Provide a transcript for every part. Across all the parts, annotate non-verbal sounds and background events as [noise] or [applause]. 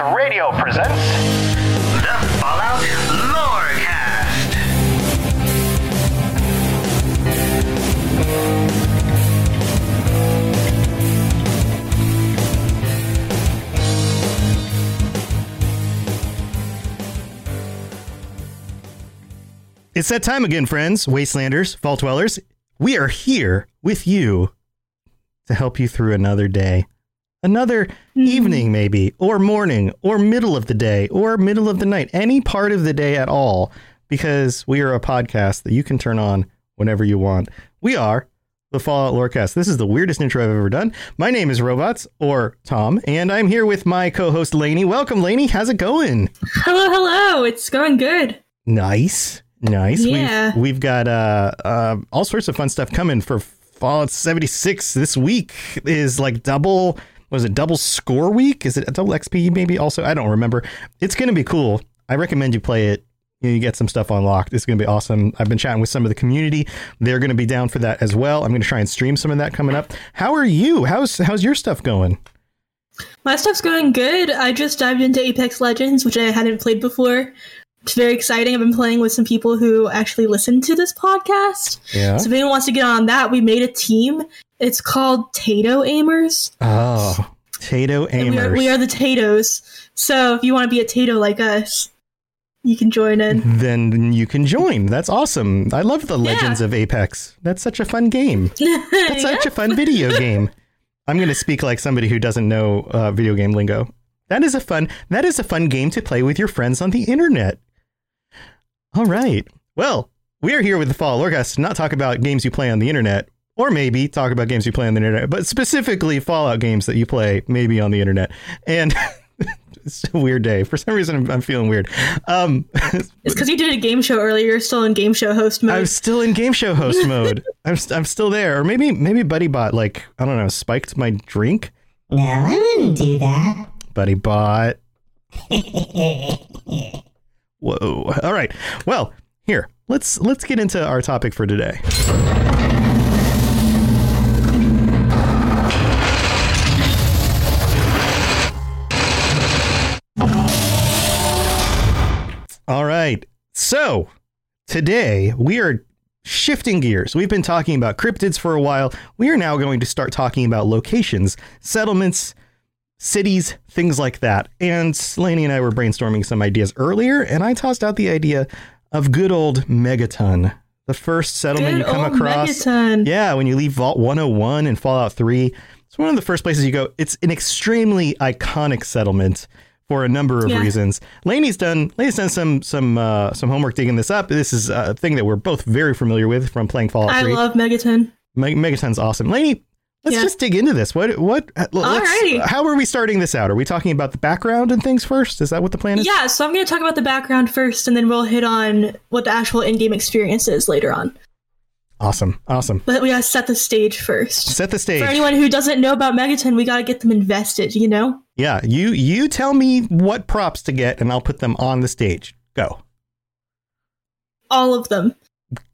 Radio presents the Fallout Lorecast. It's that time again, friends, wastelanders, vault dwellers. We are here with you to help you through another day, another evening, maybe, or morning, or middle of the day, or middle of the night, any part of the day at all, because we are a podcast that you can turn on whenever you want. We are the Fallout Lorecast. This is the weirdest intro I've ever done. My name is Robots, or Tom, and I'm here with my co host, Lainey. Welcome, Lainey. How's it going? Hello, hello. It's going good. Nice, nice. Yeah. We've, we've got uh, uh, all sorts of fun stuff coming for Fallout 76 this week. Is like double. Was it double score week? Is it a double XP? Maybe also. I don't remember. It's going to be cool. I recommend you play it. You, know, you get some stuff unlocked. It's going to be awesome. I've been chatting with some of the community. They're going to be down for that as well. I'm going to try and stream some of that coming up. How are you? How's how's your stuff going? My stuff's going good. I just dived into Apex Legends, which I hadn't played before. It's very exciting. I've been playing with some people who actually listen to this podcast. Yeah. So if anyone wants to get on that, we made a team. It's called Tato Aimers. Oh, Tato And we are, Amers. we are the Tatos. So if you want to be a Tato like us, you can join in. then you can join. That's awesome. I love the Legends of Apex. That's such a fun game. [laughs] That's such a fun video game. I'm going to speak like somebody who doesn't know uh, video game lingo. That is a fun. That is a fun game to play with your friends on the internet. All right. Well, we are here with the Fall Lorecast to not talk about games you play on the internet, or maybe talk about games you play on the internet, but specifically Fallout games that you play maybe on the internet. And [laughs] it's a weird day. For some reason, I'm, I'm feeling weird. Um, [laughs] It's because you did a game show earlier. You're still in game show host mode. I'm still in game show host [laughs] mode. I'm st- I'm still there, or maybe maybe Buddy Bot like I don't know spiked my drink. No, I wouldn't do that. Buddy Bot. Whoa! All right. Well, here let's let's get into our topic for today. All right. So today we are shifting gears. We've been talking about cryptids for a while. We are now going to start talking about locations, settlements, cities, things like that. And Lainey and I were brainstorming some ideas earlier, and I tossed out the idea of good old Megaton, the first settlement Good you come across. Megaton. Yeah, when you leave Vault 101 and Fallout 3, it's one of the first places you go. It's an extremely iconic settlement for a number of Yeah. reasons. Laney's done Laney's done some some uh, some homework digging this up. This is a thing that we're both very familiar with from playing Fallout 3. I love Megaton. Meg- Megaton's awesome. Laney, let's Yeah. just dig into this. What what Alrighty. how are we starting this out? Are we talking about the background and things first? Is that what the plan is? Yeah, so I'm going to talk about the background first, and then we'll hit on what the actual in-game experience is later on. Awesome. Awesome. But we gotta set the stage first. Set the stage. For anyone who doesn't know about Megaton, we gotta get them invested, you know? Yeah, you you tell me what props to get and I'll put them on the stage. Go. All of them.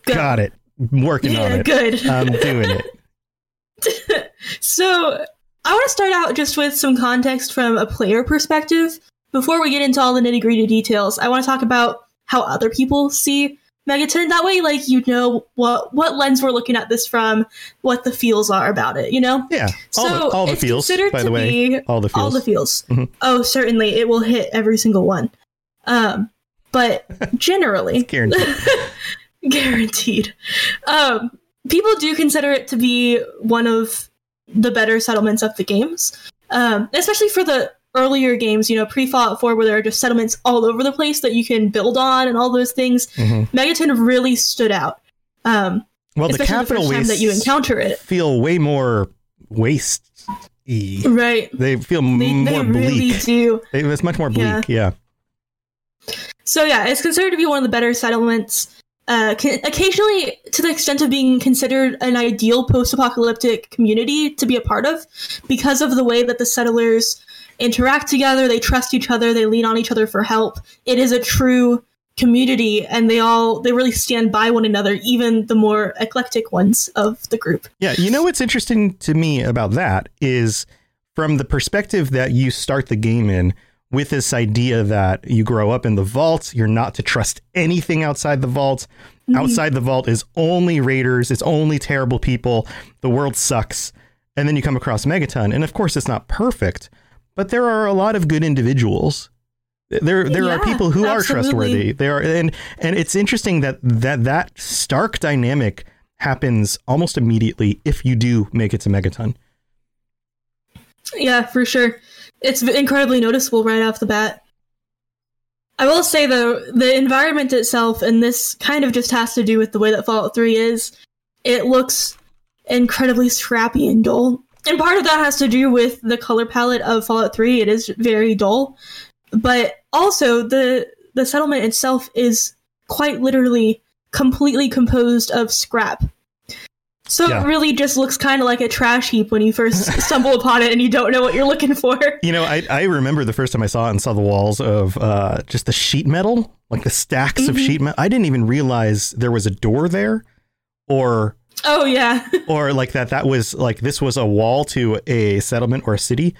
Go. Got it. I'm working on it. good. I'm doing it. [laughs] so I want to start out just with some context from a player perspective. Before we get into all the nitty gritty details, I want to talk about how other people see Megaton. That way, like you know what what lens we're looking at this from, what the feels are about it. You know. Yeah. All so the all the feels, considered by the to way. be all the feels. all the feels. Mhm. Oh, certainly, it will hit every single one. Um, but [laughs] generally, Guaranteed. [laughs] guaranteed. Um, people do consider it to be one of the better settlements of the games, um, especially for the earlier games. You know, pre Fallout Four, where there are just settlements all over the place that you can build on and all those things. Mhm. Megaton really stood out. Um, Well, the the capital time that you encounter it. feel way more waste. Right. They feel They, m- they more really bleak. do. It was much more bleak. Yeah. So yeah, it's considered to be one of the better settlements. Uh, can, occasionally, to the extent of being considered an ideal post-apocalyptic community to be a part of, because of the way that the settlers interact together, they trust each other, they lean on each other for help. It is a true community, and they all they really stand by one another, even the more eclectic ones of the group. Yeah, you know what's interesting to me about that is from the perspective that you start the game in with this idea that you grow up in the vault, you're not to trust anything outside the vault. Mm-hmm. Outside the vault is only raiders, it's only terrible people, the world sucks. And then you come across Megaton, and of course it's not perfect, but there are a lot of good individuals. There there are people who are trustworthy. There are and and it's interesting that that that stark dynamic happens almost immediately if you do make it to Megaton. Yeah, for sure. It's incredibly noticeable right off the bat. I will say though, the environment itself, and this kind of just has to do with the way that Fallout 3 is, it looks incredibly scrappy and dull. And part of that has to do with the color palette of Fallout 3. It is very dull. But also the the settlement itself is quite literally completely composed of scrap. So Yeah. it really just looks kind of like a trash heap when you first [laughs] stumble upon it and you don't know what you're looking for. You know, I, I remember the first time I saw it and saw the walls of uh, just the sheet metal, like the stacks of sheet metal. I didn't even realize there was a door there, or Oh yeah. [laughs] or like that that was like this was a wall to a settlement or a city.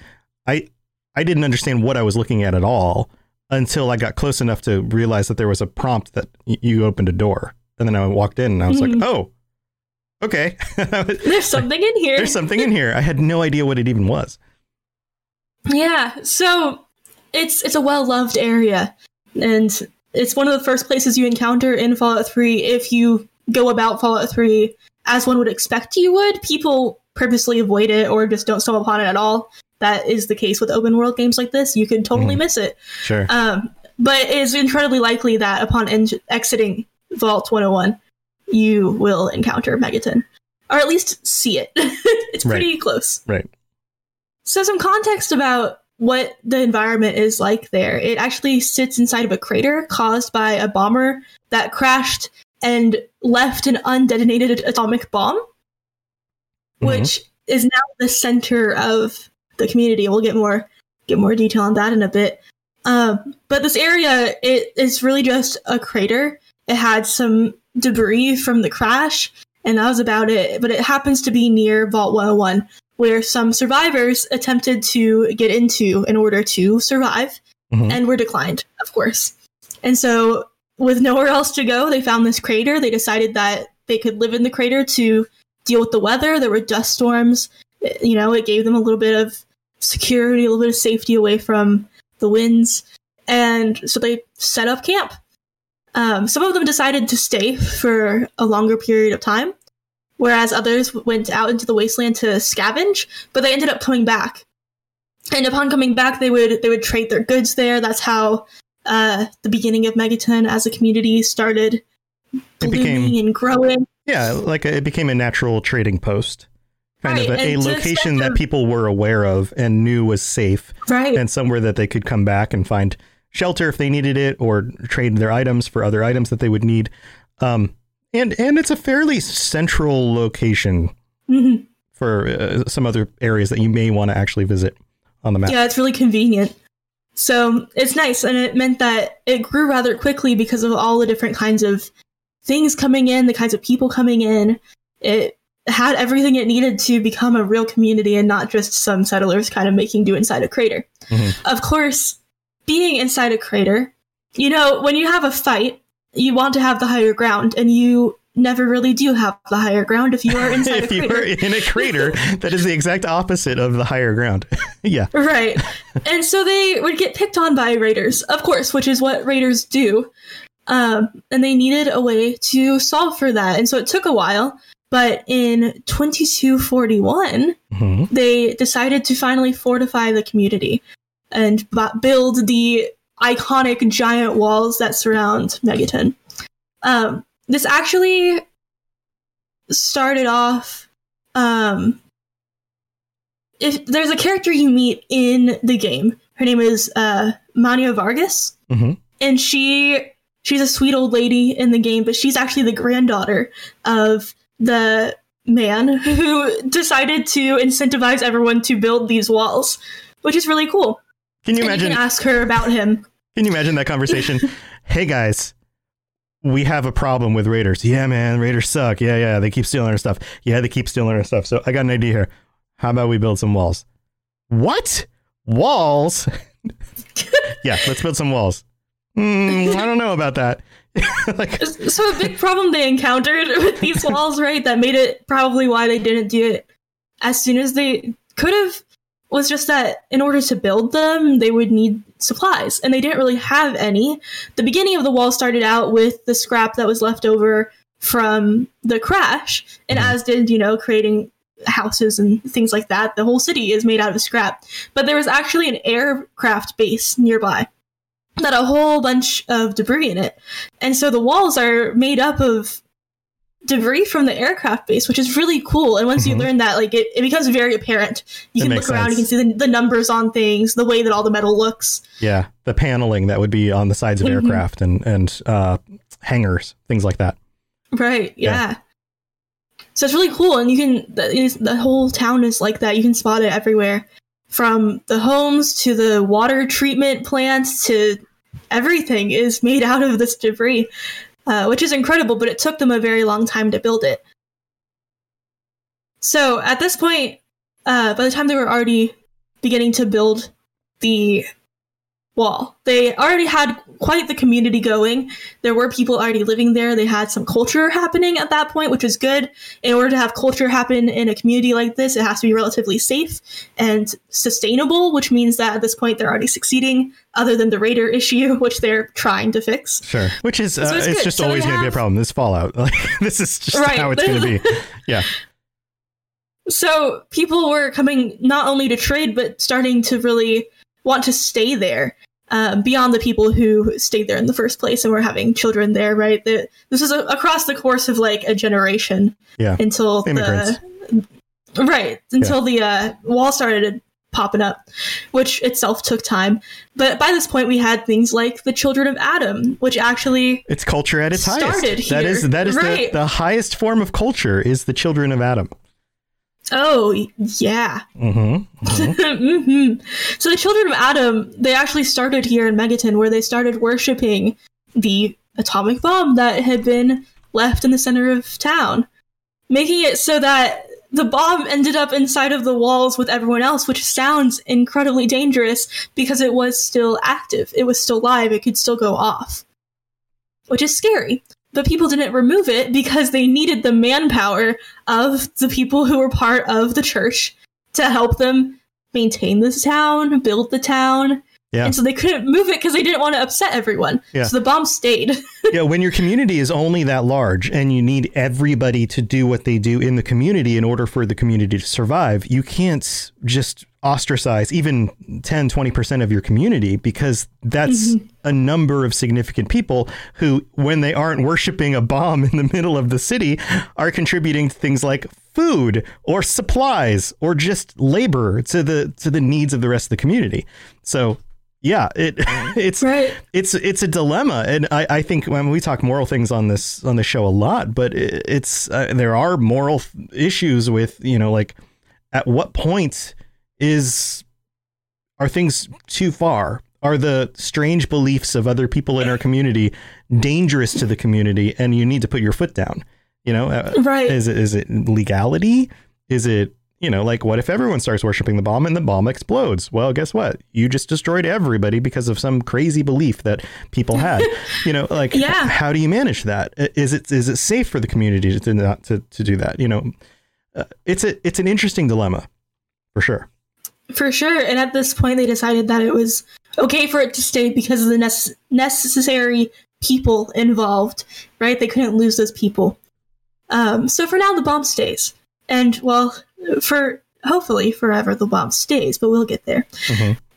I I didn't understand what I was looking at at all until I got close enough to realize that there was a prompt that y- you opened a door, and then I walked in and I was like, hmm. oh, okay. [laughs] There's something in here. There's something in here. I had no idea what it even was. Yeah, so it's it's a well loved area, and it's one of the first places you encounter in Fallout 3 if you go about Fallout 3 as one would expect you would. People purposely avoid it or just don't stumble upon it at all. That is the case with open world games like this. You can totally miss it. Sure. Um, but it is incredibly likely that upon en- exiting Vault 101, you will encounter Megaton. Or at least see it. [laughs] it's Right. pretty close. right. So, some context about what the environment is like there. It actually sits inside of a crater caused by a bomber that crashed and left an undetonated atomic bomb, Mhm. which is now the center of the community. We'll get more get more detail on that in a bit. Um, but this area it is really just a crater. It had some debris from the crash, and that was about it. But it happens to be near Vault 101, where some survivors attempted to get into in order to survive Mhm. and were declined, of course. And so, with nowhere else to go, they found this crater. They decided that they could live in the crater to deal with the weather. There were dust storms. It- You know, it gave them a little bit of security, a little bit of safety away from the winds. And so they set up camp. Um, some of them decided to stay for a longer period of time, whereas others went out into the wasteland to scavenge, but they ended up coming back. And upon coming back, they would they would trade their goods there. That's how uh, the beginning of Megaton as a community started blooming became- and growing. Yeah, like a, it became a natural trading post, kind Right, of a, a location that people were aware of and knew was safe, Right. and somewhere that they could come back and find shelter if they needed it, or trade their items for other items that they would need. Um, And and it's a fairly central location Mhm. for uh, some other areas that you may want to actually visit on the map. Yeah, it's really convenient. So it's nice, and it meant that it grew rather quickly because of all the different kinds of things coming in, the kinds of people coming in. It had everything it needed to become a real community and not just some settlers kind of making do inside a crater. Mhm. Of course, being inside a crater, you know, when you have a fight, you want to have the higher ground, and you never really do have the higher ground if you are [laughs] inside if a you crater. were in a [laughs] crater, that is the exact opposite of the higher ground. [laughs] yeah. Right. and so they would get picked on by raiders, of course, which is what raiders do. Um, and they needed a way to solve for that. And so it took a while. But in 2241, Mhm. they decided to finally fortify the community and b- build the iconic giant walls that surround Megaton. Um, this actually started off. Um, if there's a character you meet in the game, her name is uh, Manya Vargas, Mhm. and she she's a sweet old lady in the game, but she's actually the granddaughter of the man [laughs] who decided to incentivize everyone to build these walls, which is really cool. Can you and imagine? you can ask her about him. Can you imagine that conversation? [laughs] hey guys, we have a problem with raiders. Yeah, man, raiders suck. Yeah, yeah, they keep stealing our stuff. Yeah, they keep stealing our stuff. So I got an idea here. How about we build some walls? What? Walls? [laughs] yeah, let's build some walls. Hmm, I don't know about that. [laughs] like, So a big problem they encountered [laughs] with these walls, right, that made it probably why they didn't do it as soon as they could have was just that in order to build them, they would need supplies, and they didn't really have any. The beginning of the wall started out with the scrap that was left over from the crash, and mm-hmm. as did, you know, creating houses and things like that. The whole city is made out of scrap. But there was actually an aircraft base nearby that a whole bunch of debris in it. And so the walls are made up of debris from the aircraft base, which is really cool. And once Mhm. you learn that, like it, it becomes very apparent. You That can look around, you can see the, the numbers on things, the way that all the metal looks. yeah, the paneling that would be on the sides of Mhm. aircraft and and uh, hangars, things like that. Right. Yeah. Yeah. So it's really cool, and you can the, the whole town is like that. You can spot it everywhere, from the homes to the water treatment plants to everything is made [laughs] out of this debris, uh, which is incredible. But it took them a very long time to build it. So at this point, uh, by the time they were already beginning to build the wall, they already had quite the community going there were people already living there. They had some culture happening at that point, which was good. In order to have culture happen in a community like this, it has to be relatively safe and sustainable, which means that at this point they're already succeeding, other than the raider issue, [laughs] which they're trying to fix. Sure. Which is uh, it's, it's just So always going to be a problem. This Fallout, [laughs] like this is just Right. how it's [laughs] going to be. Yeah. So people were coming not only to trade, but starting to really want to stay there. Uh, beyond the people who stayed there in the first place and were having children there, right? The, this is a, across the course of like a generation Yeah. until Immigrants. the right until the uh, wall started popping up, which itself took time. But by this point, we had things like the Children of Atom, which actually It's culture at its highest. Started That is here. that is Right. the, the highest form of culture is the children of Atom. Oh yeah. Mm-hmm. [laughs] hmm So the children of Atom, they actually started here in Megaton, where they started worshiping the atomic bomb that had been left in the center of town, making it so that the bomb ended up inside of the walls with everyone else, which sounds incredibly dangerous because it was still active. It was still live. It could still go off, which is scary. But people didn't remove it because they needed the manpower of the people who were part of the church to help them maintain this town, build the town. Yeah. And so they couldn't move it because they didn't want to upset everyone. Yeah. So the bomb stayed. [laughs] yeah, when your community is only that large and you need everybody to do what they do in the community in order for the community to survive, you can't just ostracize even 10, 20% of your community because that's a number of significant people who, when they aren't worshiping a bomb in the middle of the city, are contributing to things like food or supplies or just labor to the to the needs of the rest of the community. So yeah, it [laughs] it's Right. it's it's a dilemma, and I, I think when we talk moral things on this on the show a lot, but it, it's uh, there are moral issues with you know like at what point is are things too far? Are the strange beliefs of other people in our community dangerous to the community, and you need to put your foot down? You know, uh, Right. Is it is it legality? Is it you know like what if everyone starts worshiping the bomb and the bomb explodes? Well, guess what? You just destroyed everybody because of some crazy belief that people had. [laughs] you know, like Yeah. how do you manage that? Is it is it safe for the community to not to, to do that? You know, uh, it's a it's an interesting dilemma for sure. For sure. And at this point, they decided that it was okay for it to stay because of the nece- necessary people involved, right? They couldn't lose those people. Um, so for now, the bomb stays. And, well, for hopefully forever, the bomb stays, but we'll get there.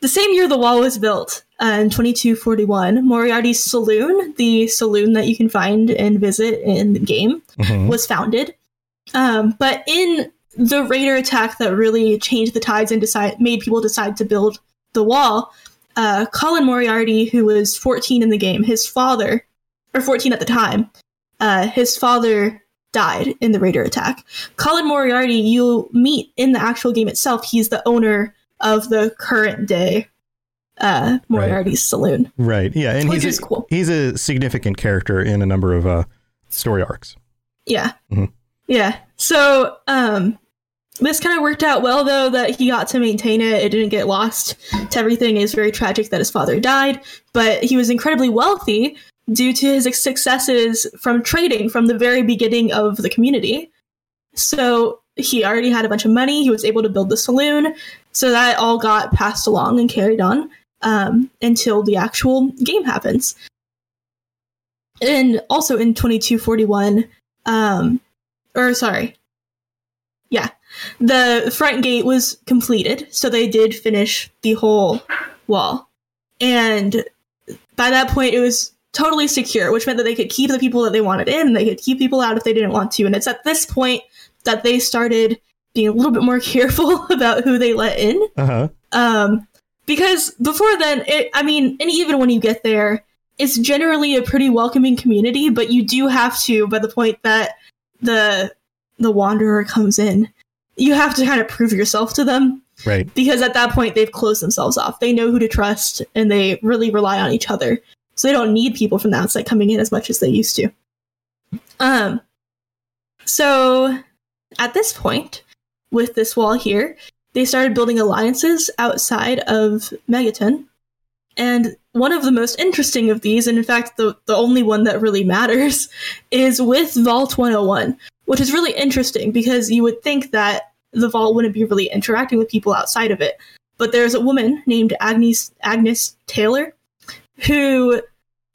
The same year the wall was built, uh, in 2241, Moriarty's Saloon, the saloon that you can find and visit in the game, Mhm. was founded. Um, but in the raider attack that really changed the tides and decide made people decide to build the wall, uh, Colin Moriarty, who was 14 in the game, his father, or 14 at the time, uh, his father died in the raider attack. Colin Moriarty, you'll meet in the actual game itself. He's the owner of the current day uh, Moriarty's Saloon. Right. Yeah, and Which he's a, cool. he's a significant character in a number of uh, story arcs. Yeah. Mhm. Yeah. So, um, this kind of worked out well, though, that he got to maintain it. It didn't get lost to everything. It's very tragic that his father died, but he was incredibly wealthy due to his successes from trading from the very beginning of the community. So, he already had a bunch of money. He was able to build the saloon. So, that all got passed along and carried on um, until the actual game happens. And also in 2241, um, or sorry, yeah, the front gate was completed, so they did finish the whole wall. And by that point, it was totally secure, which meant that they could keep the people that they wanted in, they could keep people out if they didn't want to. And it's at this point that they started being a little bit more [laughs] careful about who they let in. Uh huh. Um, because before then, it, I mean, and even when you get there, it's generally a pretty welcoming community, but you do have to, by the point that the the wanderer comes in, you have to kind of prove yourself to them Right. because at that point they've closed themselves off. They know who to trust and they really rely on each other. So they don't need people from the outside coming in as much as they used to. Um so at this point, with this wall here, they started building alliances outside of Megaton. And one of the most interesting of these, and in fact the, the only one that really matters, [laughs] is with Vault 101, which is really interesting because you would think that the vault wouldn't be really interacting with people outside of it. But there's a woman named Agnes Agnes Taylor who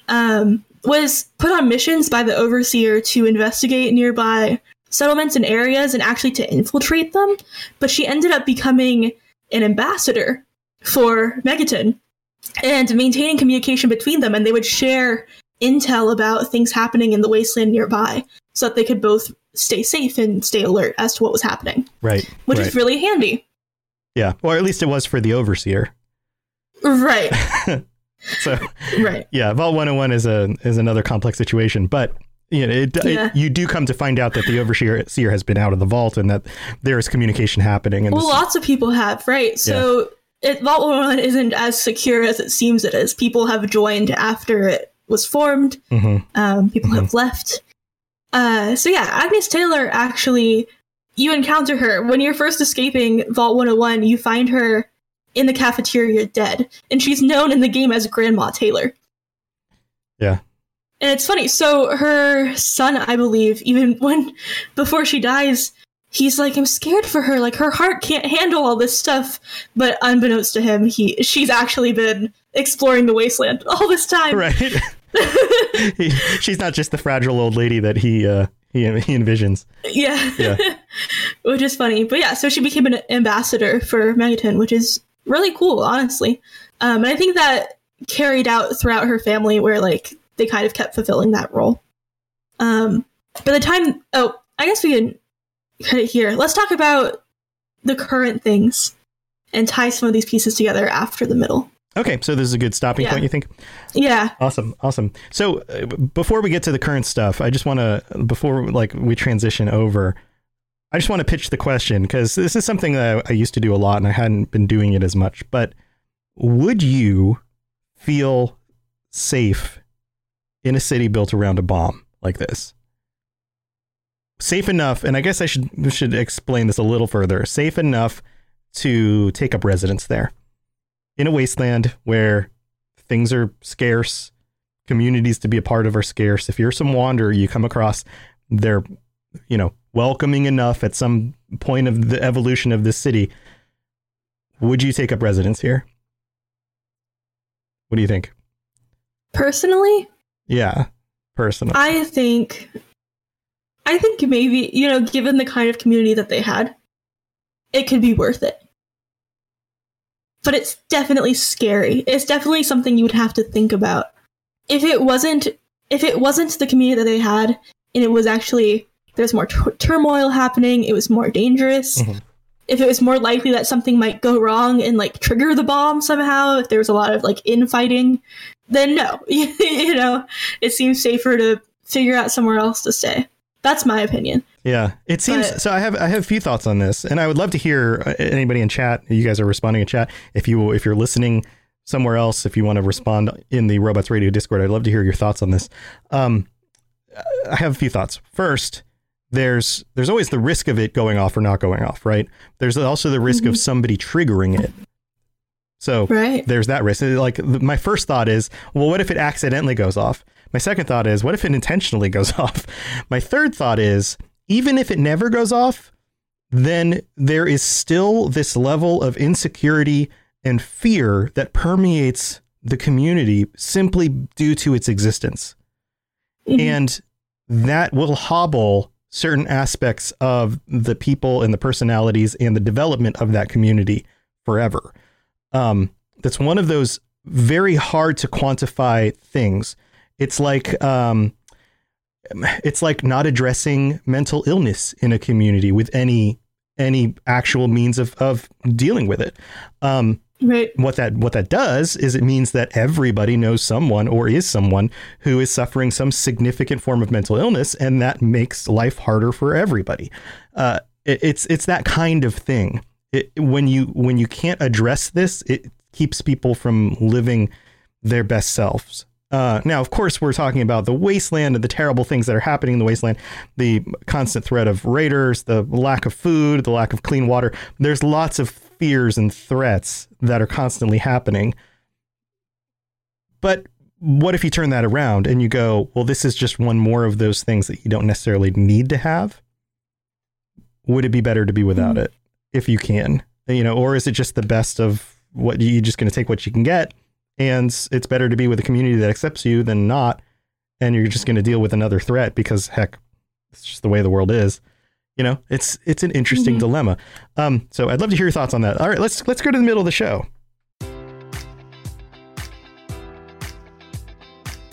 um, was put on missions by the overseer to investigate nearby settlements and areas and actually to infiltrate them. But she ended up becoming an ambassador for Megaton and maintaining communication between them, and they would share intel about things happening in the wasteland nearby so that they could both stay safe and stay alert as to what was happening, Right. which right. is really handy. yeah. Or at least it was for the overseer. Right, [laughs] So right. yeah, Vault 101 is a is another complex situation, but you know, it, Yeah. it, you do come to find out that the overseer seer has been out of the vault and that there is communication happening. And Well, lots of people have, right? So it, Vault 101 isn't as secure as it seems it is. People have joined after it was formed. Mhm. Um, people have left. Uh, so yeah, Agnes Taylor actually, you encounter her when you're first escaping Vault 101. You find her in the cafeteria dead, and she's known in the game as Grandma Taylor. Yeah. And it's funny. So her son, I believe, even [laughs] when before she dies, he's like, "I'm scared for her. Like her heart can't handle all this stuff." But unbeknownst to him, he she's actually been exploring the wasteland [laughs] all this time. right. [laughs] He- [laughs] she's not just the fragile old lady that he uh, he he envisions. Yeah. Yeah. [laughs] which is funny. But yeah, so she became an ambassador for Megaton, which is really cool, honestly. Um, and I think that carried out throughout her family, where like they kind of kept fulfilling that role. Um, by the time, oh, I guess we can cut it here. Let's talk about the current things and tie some of these pieces together after the middle. Okay, so this is a good stopping Yeah. point, you think? Yeah. Awesome, awesome. So uh, before we get to the current stuff, I just want to before like we transition over, I just want to pitch the question because this is something that I, I used to do a lot and I hadn't been doing it as much. But would you feel safe in a city built around a bomb like this? Safe enough, and I guess I should should explain this a little further. Safe enough to take up residence there in a wasteland where things are scarce, communities to be a part of are scarce. If you're some wanderer, you come across they're, you know, welcoming enough at some point of the evolution of this city. Would you take up residence here? What do you think? Personally, Yeah, personally. I think I think maybe, you know, given the kind of community that they had, it could be worth it. But it's definitely scary. It's definitely something you would have to think about. If it wasn't if it wasn't the community that they had and it was actually there's more tur- turmoil happening, it was more dangerous. Mhm. If it was more likely that something might go wrong and like trigger the bomb somehow, if there was a lot of like infighting, then no. [laughs] you know, it seems safer to figure out somewhere else to stay. That's my opinion. Yeah, it seems But- so. I have I have a few thoughts on this, and I would love to hear uh, anybody in chat. You guys are responding in chat. If you if you're listening somewhere else, if you want to respond in the Robots Radio Discord, I'd love to hear your thoughts on this. Um, I have a few thoughts. First, there's there's always the risk of it going off or not going off, right? There's also the risk of somebody triggering it. So Right. there's that risk. Like th- my first thought is, well, what if it accidentally goes off? My second thought is, what if it intentionally goes [laughs] off? My third thought is, even if it never goes off, then there is still this level of insecurity and fear that permeates the community simply due to its existence. Mhm. And that will hobble certain aspects of the people and the personalities and the development of that community forever. Um, that's one of those very hard to quantify things. It's like um, [laughs] it's like not addressing mental illness in a community with any any actual means of of dealing with it. Um, Right. what that what that does is it means that everybody knows someone or is someone who is suffering some significant form of mental illness, and that makes life harder for everybody. Uh, it, it's it's that kind of thing. It, when you when you can't address this, it keeps people from living their best selves. Uh, now, of course, we're talking about the wasteland and the terrible things that are happening in the wasteland, the constant threat of raiders, the lack of food, the lack of clean water. There's lots of fears and threats that are constantly happening. But what if you turn that around and you go, well, this is just one more of those things that you don't necessarily need to have? Would it be better to be without it if you can? You know, or is it just the best of what you just going to take what you can get? And it's better to be with a community that accepts you than not. And you're just going to deal with another threat because heck, it's just the way the world is. You know, it's it's an interesting Mhm. dilemma. Um, so I'd love to hear your thoughts on that. All right, let's let's go to the middle of the show.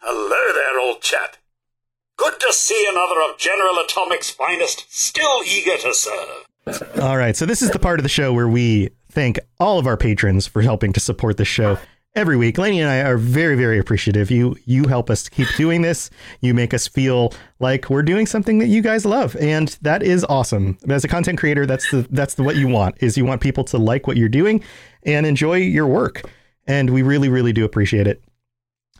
Hello there, old chap. Good to see another of General Atomic's finest, still eager to serve. All right. So this is the part of the show where we thank all of our patrons for helping to support the show every week. Laney and I are very, very appreciative. You you help us keep doing this. You make us feel like we're doing something that you guys love, and that is awesome. As a content creator, that's the that's the what you want is you want people to like what you're doing and enjoy your work, and we really, really do appreciate it.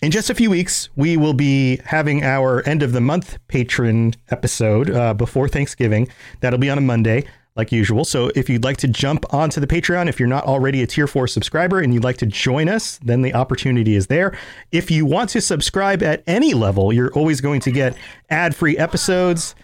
In just a few weeks, we will be having our end of the month patron episode uh, before Thanksgiving. That'll be on a Monday, like usual. So if you'd like to jump onto the Patreon, if you're not already a tier four subscriber and you'd like to join us, then the opportunity is there. If you want to subscribe at any level, you're always going to get ad free episodes.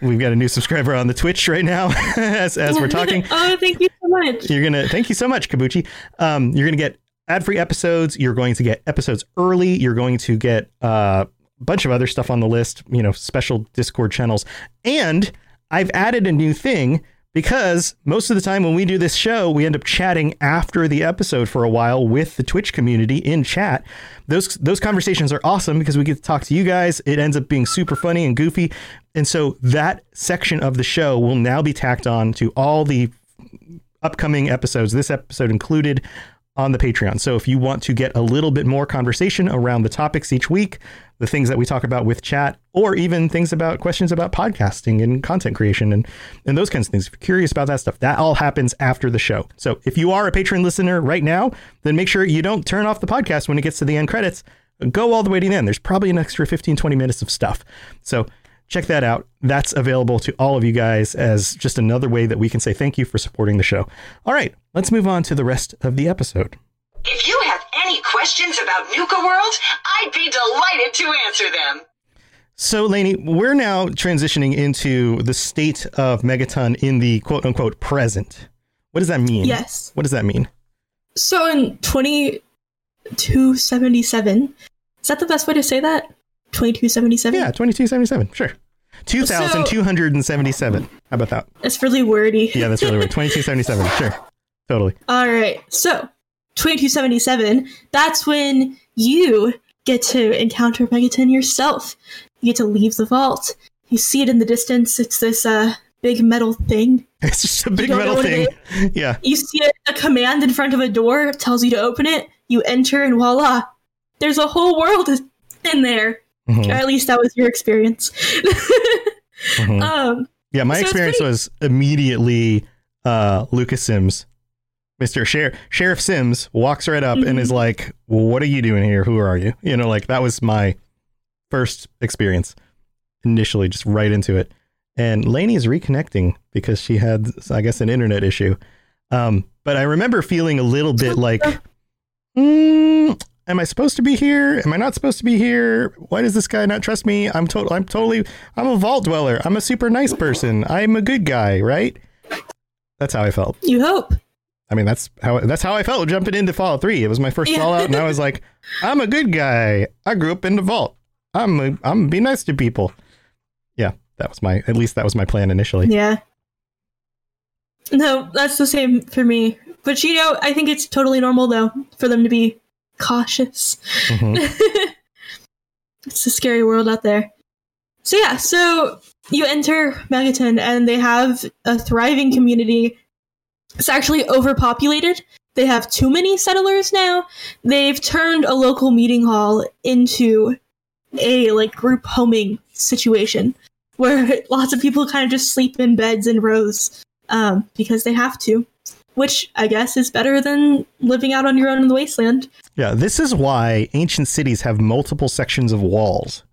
We've got a new subscriber on the Twitch right now [laughs] as, as we're talking. [laughs] oh, thank you so much. You're gonna thank you so much, Kabuchi. Um, you're gonna get ad-free episodes. You're going to get episodes early. You're going to get uh, a bunch of other stuff on the list. You know, special Discord channels, and I've added a new thing because most of the time when we do this show, we end up chatting after the episode for a while with the Twitch community in chat. Those those conversations are awesome because we get to talk to you guys. It ends up being super funny and goofy. And so that section of the show will now be tacked on to all the upcoming episodes, this episode included on the Patreon. So if you want to get a little bit more conversation around the topics each week, the things that we talk about with chat, or even things about questions about podcasting and content creation and, and those kinds of things. If you're curious about that stuff, that all happens after the show. So if you are a patron listener right now, then make sure you don't turn off the podcast when it gets to the end credits. Go all the way to the end. There's probably an extra 15, 20 minutes of stuff. So check that out. That's available to all of you guys as just another way that we can say thank you for supporting the show. All right, let's move on to the rest of the episode. If you have any questions about Nuka World, I'd be delighted to answer them. So, Lainey, we're now transitioning into the state of Megaton in the quote unquote present. What does that mean? Yes. What does that mean? So in 2277, is that the best way to say that? 2277? Yeah, 2277. Sure. 2277. How about that? It's really wordy. Yeah, that's really weird. 2277. Sure. Totally. All right. So 2277, that's when you get to encounter Megaton yourself. You get to leave the vault. You see it in the distance. It's this uh, big metal thing. [laughs] It's just a big metal thing. [laughs] Yeah. You see a, a command in front of a door, tells you to open it. You enter, and voila, there's a whole world in there. Mhm. Or at least that was your experience. Mhm. [laughs] um, Yeah, my So experience pretty- was immediately uh, Lucas Sims. Mr. Sher- Sheriff Sims walks right up and is like, What are you doing here? Who are you? You know, like that was my first experience initially, just right into it. And Lainey is reconnecting because she had, I guess, an internet issue. Um, but I remember feeling a little bit like, mm, Am I supposed to be here? Am I not supposed to be here? Why does this guy not trust me? I'm total. I'm totally. I'm a vault dweller. I'm a super nice person. I'm a good guy, right? That's how I felt. you hope. I mean, that's how that's how I felt jumping into Fallout Three. It was my first Yeah. Fallout, and I was like, I'm a good guy. I grew up in the vault. I'm a, I'm be nice to people. Yeah, that was my at least that was my plan initially. Yeah. No, that's the same for me. But you know, I think it's totally normal though for them to be cautious. Mhm. [laughs] it's a scary world out there. So yeah, so you enter Megaton and they have a thriving community. It's actually overpopulated. They have too many settlers now. They've turned a local meeting hall into a like group homing situation [laughs] where lots of people kind of just sleep in beds in rows um, because they have to, which I guess is better than living out on your own in the wasteland. Yeah, this is why ancient cities have multiple sections of walls.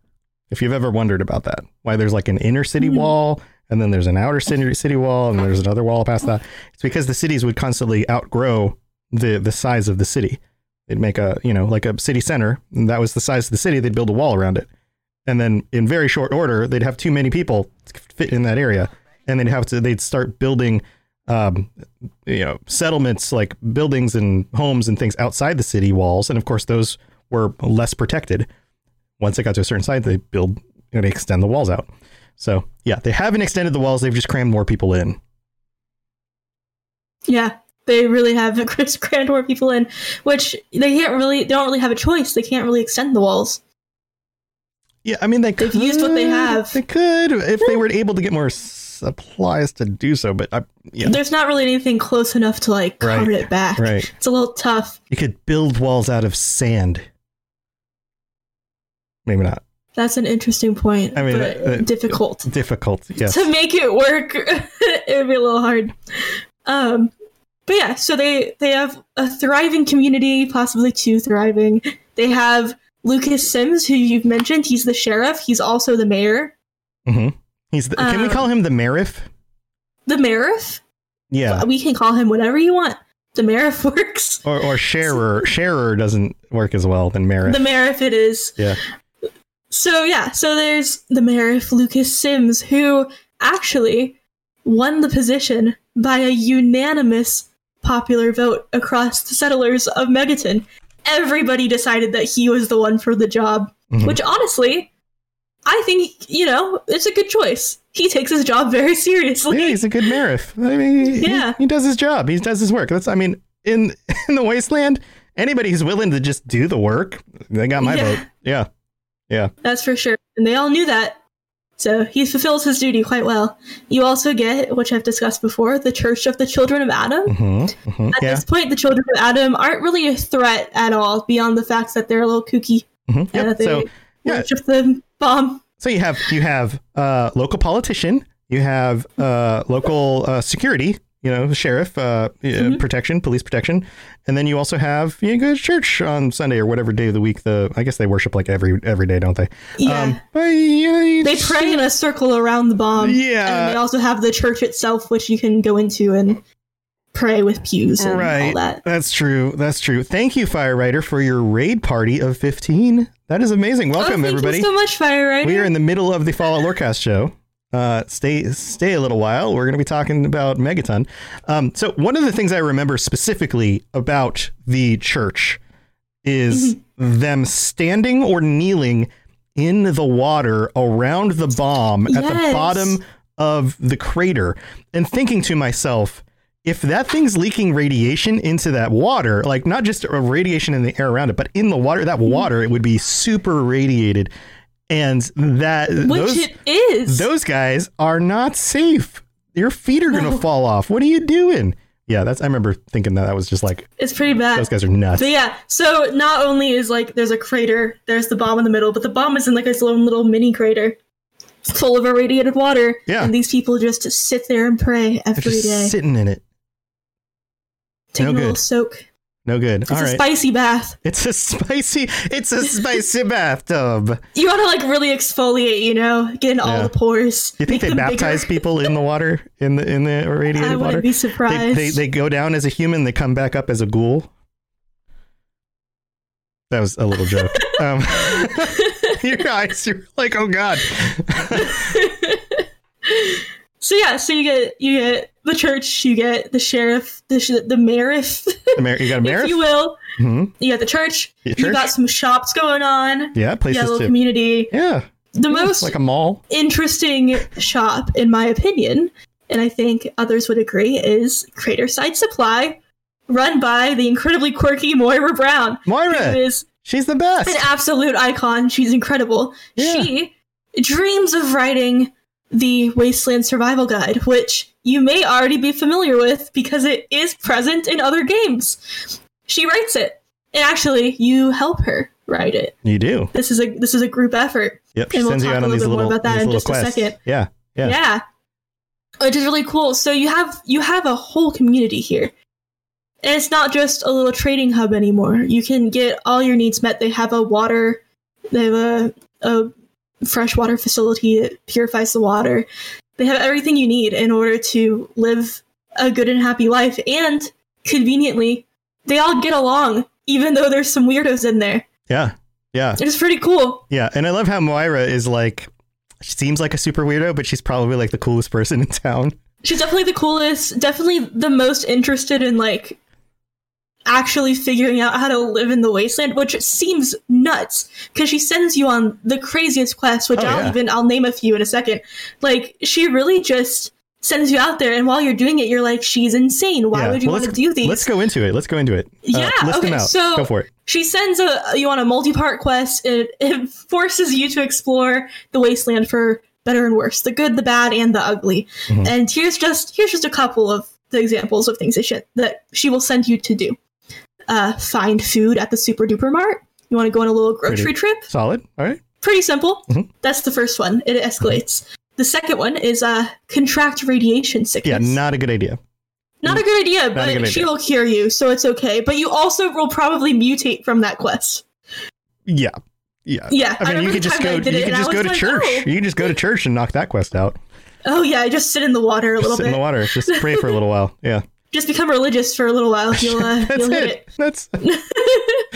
If you've ever wondered about that, why there's like an inner city hmm. wall and then there's an outer city city wall and there's another wall past that. It's because the cities would constantly outgrow the the size of the city. They'd make a you know like a city center, and that was the size of the city. They'd build a wall around it, and then in very short order, they'd have too many people to fit in that area, and they'd have to they'd start building um, you know settlements like buildings and homes and things outside the city walls, and of course those were less protected. Once it got to a certain size, they build you know, they extend the walls out. So yeah, they haven't extended the walls; they've just crammed more people in. Yeah, they really have [laughs] crammed more people in, which they can't really, they don't really have a choice. They can't really extend the walls. Yeah, I mean they They've could, used what they have. They could if they were able to get more supplies to do so, but I, yeah, There's not really anything close enough to like Right, it back. right. It's a little tough. you could build walls out of sand. Maybe not That's an interesting point. I mean, but uh, uh, difficult. difficult. Yes, [laughs] to make it work [laughs] it would be a little hard um but yeah so they they have a thriving community possibly two thriving They have Lucas Sims, who you've mentioned. He's the sheriff. He's also the mayor. hmm He's the, can we Um, call him the Marif? The Marif? Yeah. We can call him whatever you want. The Marif [laughs] works. Or or sharer. sharer doesn't work as well than Marif. The Marif it is. yeah. So yeah, so there's the Marif Lucas Sims, who actually won the position by a unanimous popular vote across the settlers of Megaton. Everybody decided that he was the one for the job, Mhm. which honestly, I think, you know, it's a good choice. He takes his job very seriously. Yeah, he's a good Marif. I mean, he- Yeah. he, does his job. He does his work. That's, I mean, in [laughs] in the wasteland, anybody who's willing to just do the work, they got my Yeah. vote. Yeah, yeah. That's for sure. And they all knew that. So he fulfills his duty quite well. You also get, which I've discussed before, the Church of the Children of Atom. hmm hmm At Yeah. this point, the Children of Atom aren't really a threat at all, beyond the fact that they're a little kooky. hmm and Yep. So yeah. worship the bomb. So you have you have uh, local politician, you have uh, local uh, security, you know, sheriff, uh, uh, protection, police protection, and then you also have you go to church on Sunday or whatever day of the week. The I guess they worship like every every day, don't they? Yeah. but, know, you They pray in a circle around the bomb. Yeah. And they also have the church itself, which you can go into and pray with pews and all Right. that. That's true. That's true. Thank you, Firerider, for your raid party of 15. That is amazing. Welcome, oh, thank everybody. you so much, Fire Rider. We are in the middle of the Fallout Lorecast show. Uh, stay stay a little while. We're going to be talking about Megaton. Um, so one of the things I remember specifically about the church is Mm-hmm. them standing or kneeling in the water around the bomb at the bottom of the crater and thinking to myself, if that thing's leaking radiation into that water, like not just a radiation in the air around it, but in the water, that mm-hmm. water, it would be super radiated. And that Which those it is. those guys are not safe. Your feet are going to No. fall off. What are you doing? Yeah, that's I remember thinking that that was just like it's pretty bad. those guys are nuts. So yeah, so not only is like there's a crater, there's the bomb in the middle, but the bomb is in like own little mini crater, full of irradiated water. Yeah. and these people just sit there and pray every just day, sitting in it. No a little good. soak. No good. It's All a right. spicy bath. It's a [laughs] spicy. It's a spicy [laughs] bathtub. You want to like really exfoliate, you know, get in all the pores. You think they baptize bigger. people in the water in the in the irradiated I water? wouldn't be They, surprised. they they go down as a human. They come back up as a ghoul. That was a little joke. [laughs] Um, your eyes, you're like, oh god. so yeah, so you get you get the church, you get the sheriff, the sh- the mayorif, The mar- you got a mayor, [laughs] if mayor? you will. hmm You got the church. Yeah, You got some shops going on. Yeah, You got a places little to. community. Yeah, The most like a mall. interesting shop, in my opinion, and I think others would agree, is Crater Side Supply, run by the incredibly quirky Moira Brown, Moira, is she's the best. an absolute icon. She's incredible. Yeah. She dreams of writing the Wasteland Survival Guide, which you may already be familiar with because it is present in other games. She writes it, and actually, you help her write it. You do. This is a this is a group effort. Yep. She And we'll sends you talk a little bit more about that in little just a second. Yeah. Yeah. Yeah. Which is really cool. So you have you have a whole community here. And it's not just a little trading hub anymore. You can get all your needs met. They have a water they have a a freshwater facility that purifies the water. They have everything you need in order to live a good and happy life. And conveniently, they all get along, even though there's some weirdos in there. Yeah. Yeah. It's pretty cool. Yeah. And I love how Moira is like, she seems like a super weirdo, but she's probably like the coolest person in town. She's definitely the coolest, definitely the most interested in like actually figuring out how to live in the wasteland, which seems nuts because she sends you on the craziest quests, which Oh, I'll yeah. even I'll name a few in a second. Like she really just sends you out there, and while you're doing it, you're like, she's insane. Why yeah. would you Well, want to do these? Let's go into it. Let's go into it. Uh, Yeah, them okay, out. so- go for it. she sends a you on a multi-part quest it, it forces you to explore the wasteland for better and worse the good the bad and the ugly Mhm. and here's just here's just a couple of the examples of things that she, that she will send you to do uh, find food at the super duper mart you want to go on a little grocery Pretty- trip Solid. All right. pretty simple Mhm. that's the first one it escalates the second one is uh, contract radiation sickness Yeah. Not a good idea. not a good idea, Not but good she idea. will cure you, so it's okay. But you also will probably mutate from that quest. Yeah. Yeah. Yeah, I I mean, you could just go. You could just go to like, church. oh. You can just go to church and knock that quest out. Oh yeah, just sit in the water a Just little sit bit. in the water. Just pray for a little while. Yeah. [laughs] Just become religious for a little while. You'll [laughs] uh, That's you'll it. it. That's. [laughs]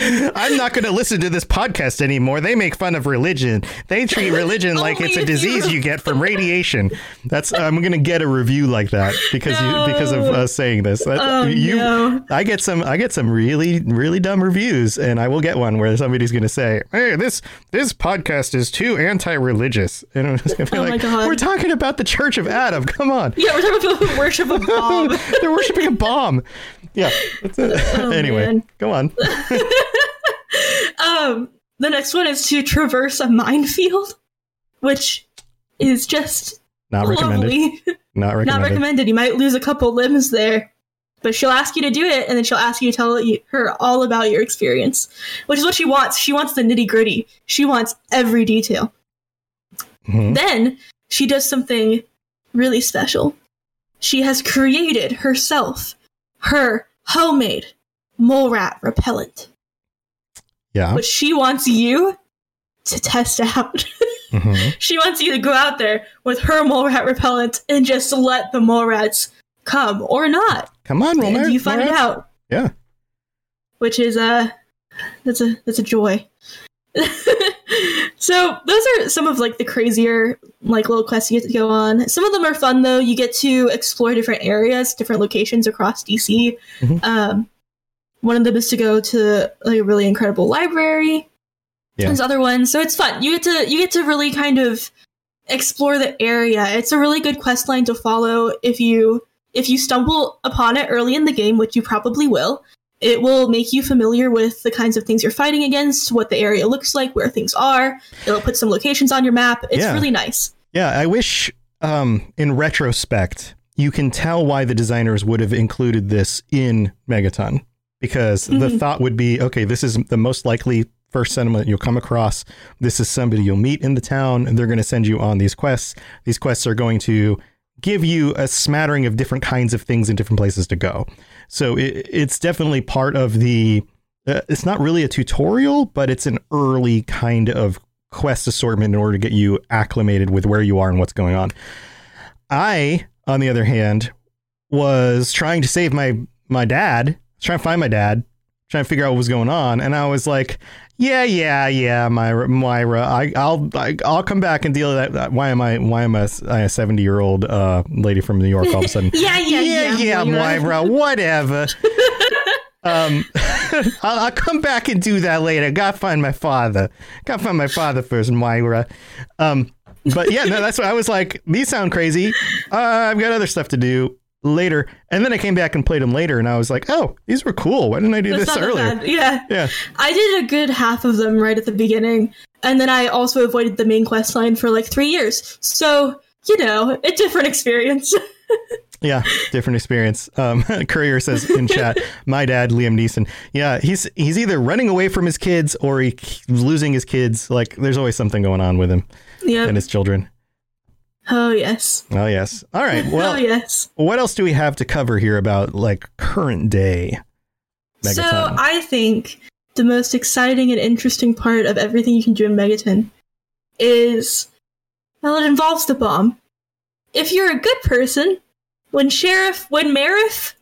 I'm not going to listen to this podcast anymore. They make fun of religion. They treat religion [laughs] like it's a disease you- you get from radiation. That's. I'm going to get a review like that because you because of No. us saying this. That- Oh, you, no. I get some. I get some really really dumb reviews, and I will get one where somebody's going to say, "Hey, this this podcast is too anti-religious," and I'm just going to be Oh like, "We're talking about the Church of Atom. Come on." Yeah, we're talking about worship of Bob. They're worshiping a bomb. Yeah. That's it. [laughs] [laughs] anyway, Oh, man. go on. [laughs] Um, the next one is to traverse a minefield, which is just Not recommended. lovely. Not recommended. Not recommended. You might lose a couple limbs there, but she'll ask you to do it, and then she'll ask you to tell you, her all about your experience, which is what she wants. She wants the nitty gritty. She wants every detail. Mhm. Then she does something really special. She has created herself her homemade mole rat repellent, Yeah. which she wants you to test out. [laughs] Mhm. she wants you to go out there with her mole rat repellent and just let the mole rats come or not. Come on, Romer. you find Alright. out, Yeah. which is uh that's a that's a joy. [laughs] so those are some of like the crazier like little quests you get to go on. Some of them are fun though. You get to explore different areas, different locations across DC. Mhm. Um, one of them is to go to like a really incredible library. Yeah. There's other ones, so it's fun. You get to you get to really kind of explore the area. It's a really good quest line to follow if you if you stumble upon it early in the game, which you probably will. It will make you familiar with the kinds of things you're fighting against, what the area looks like, where things are. It'll put some locations on your map. It's Yeah. really nice. Yeah. I wish, um, in retrospect, you can tell why the designers would have included this in Megaton because the Mhm. thought would be, okay, this is the most likely first settlement you'll come across. This is somebody you'll meet in the town, and they're going to send you on these quests. These quests are going to give you a smattering of different kinds of things and different places to go. So it, it's definitely part of the. Uh, it's not really a tutorial, but it's an early kind of quest assortment in order to get you acclimated with where you are and what's going on. I, on the other hand, was trying to save my my dad, trying to find my dad, trying to figure out what was going on, and I was like, "Yeah, yeah, yeah, Myra, Myra, I, I'll I, I'll come back and deal with that. Why am I why am I a seventy year old uh, lady from New York all of a sudden? [laughs] Yeah, yeah, yeah, yeah. Myra, whatever." [laughs] um, [laughs] I'll, I'll come back and do that later. Gotta find my father. Gotta find my father first, Myra. Um, but yeah, no, that's what I was like. These sound crazy. Uh, I've got other stuff to do later. And then I came back and played them later, and I was like, oh, these were cool. Why didn't I do That's this earlier? Yeah. Yeah. I did a good half of them right at the beginning, and then I also avoided the main quest line for like three years. So, you know, a different experience. [laughs] Yeah, different experience. Um, [laughs] Courier says in [laughs] chat, "My dad, Liam Neeson. Yeah, he's he's either running away from his kids or he's losing his kids. Like, there's always something going on with him yep. and his children. Oh, yes. Oh yes. All right. [laughs] Well, oh, yes. what else do we have to cover here about like current day? So, I think the most exciting and interesting part of everything you can do in Megaton is, well, it involves the bomb. If you're a good person, when Sheriff, when Marif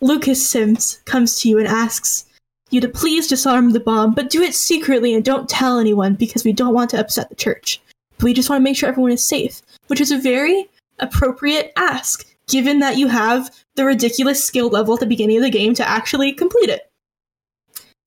Lucas Sims comes to you and asks you to please disarm the bomb, but do it secretly and don't tell anyone because we don't want to upset the church. We just want to make sure everyone is safe, which is a very appropriate ask, given that you have the ridiculous skill level at the beginning of the game to actually complete it.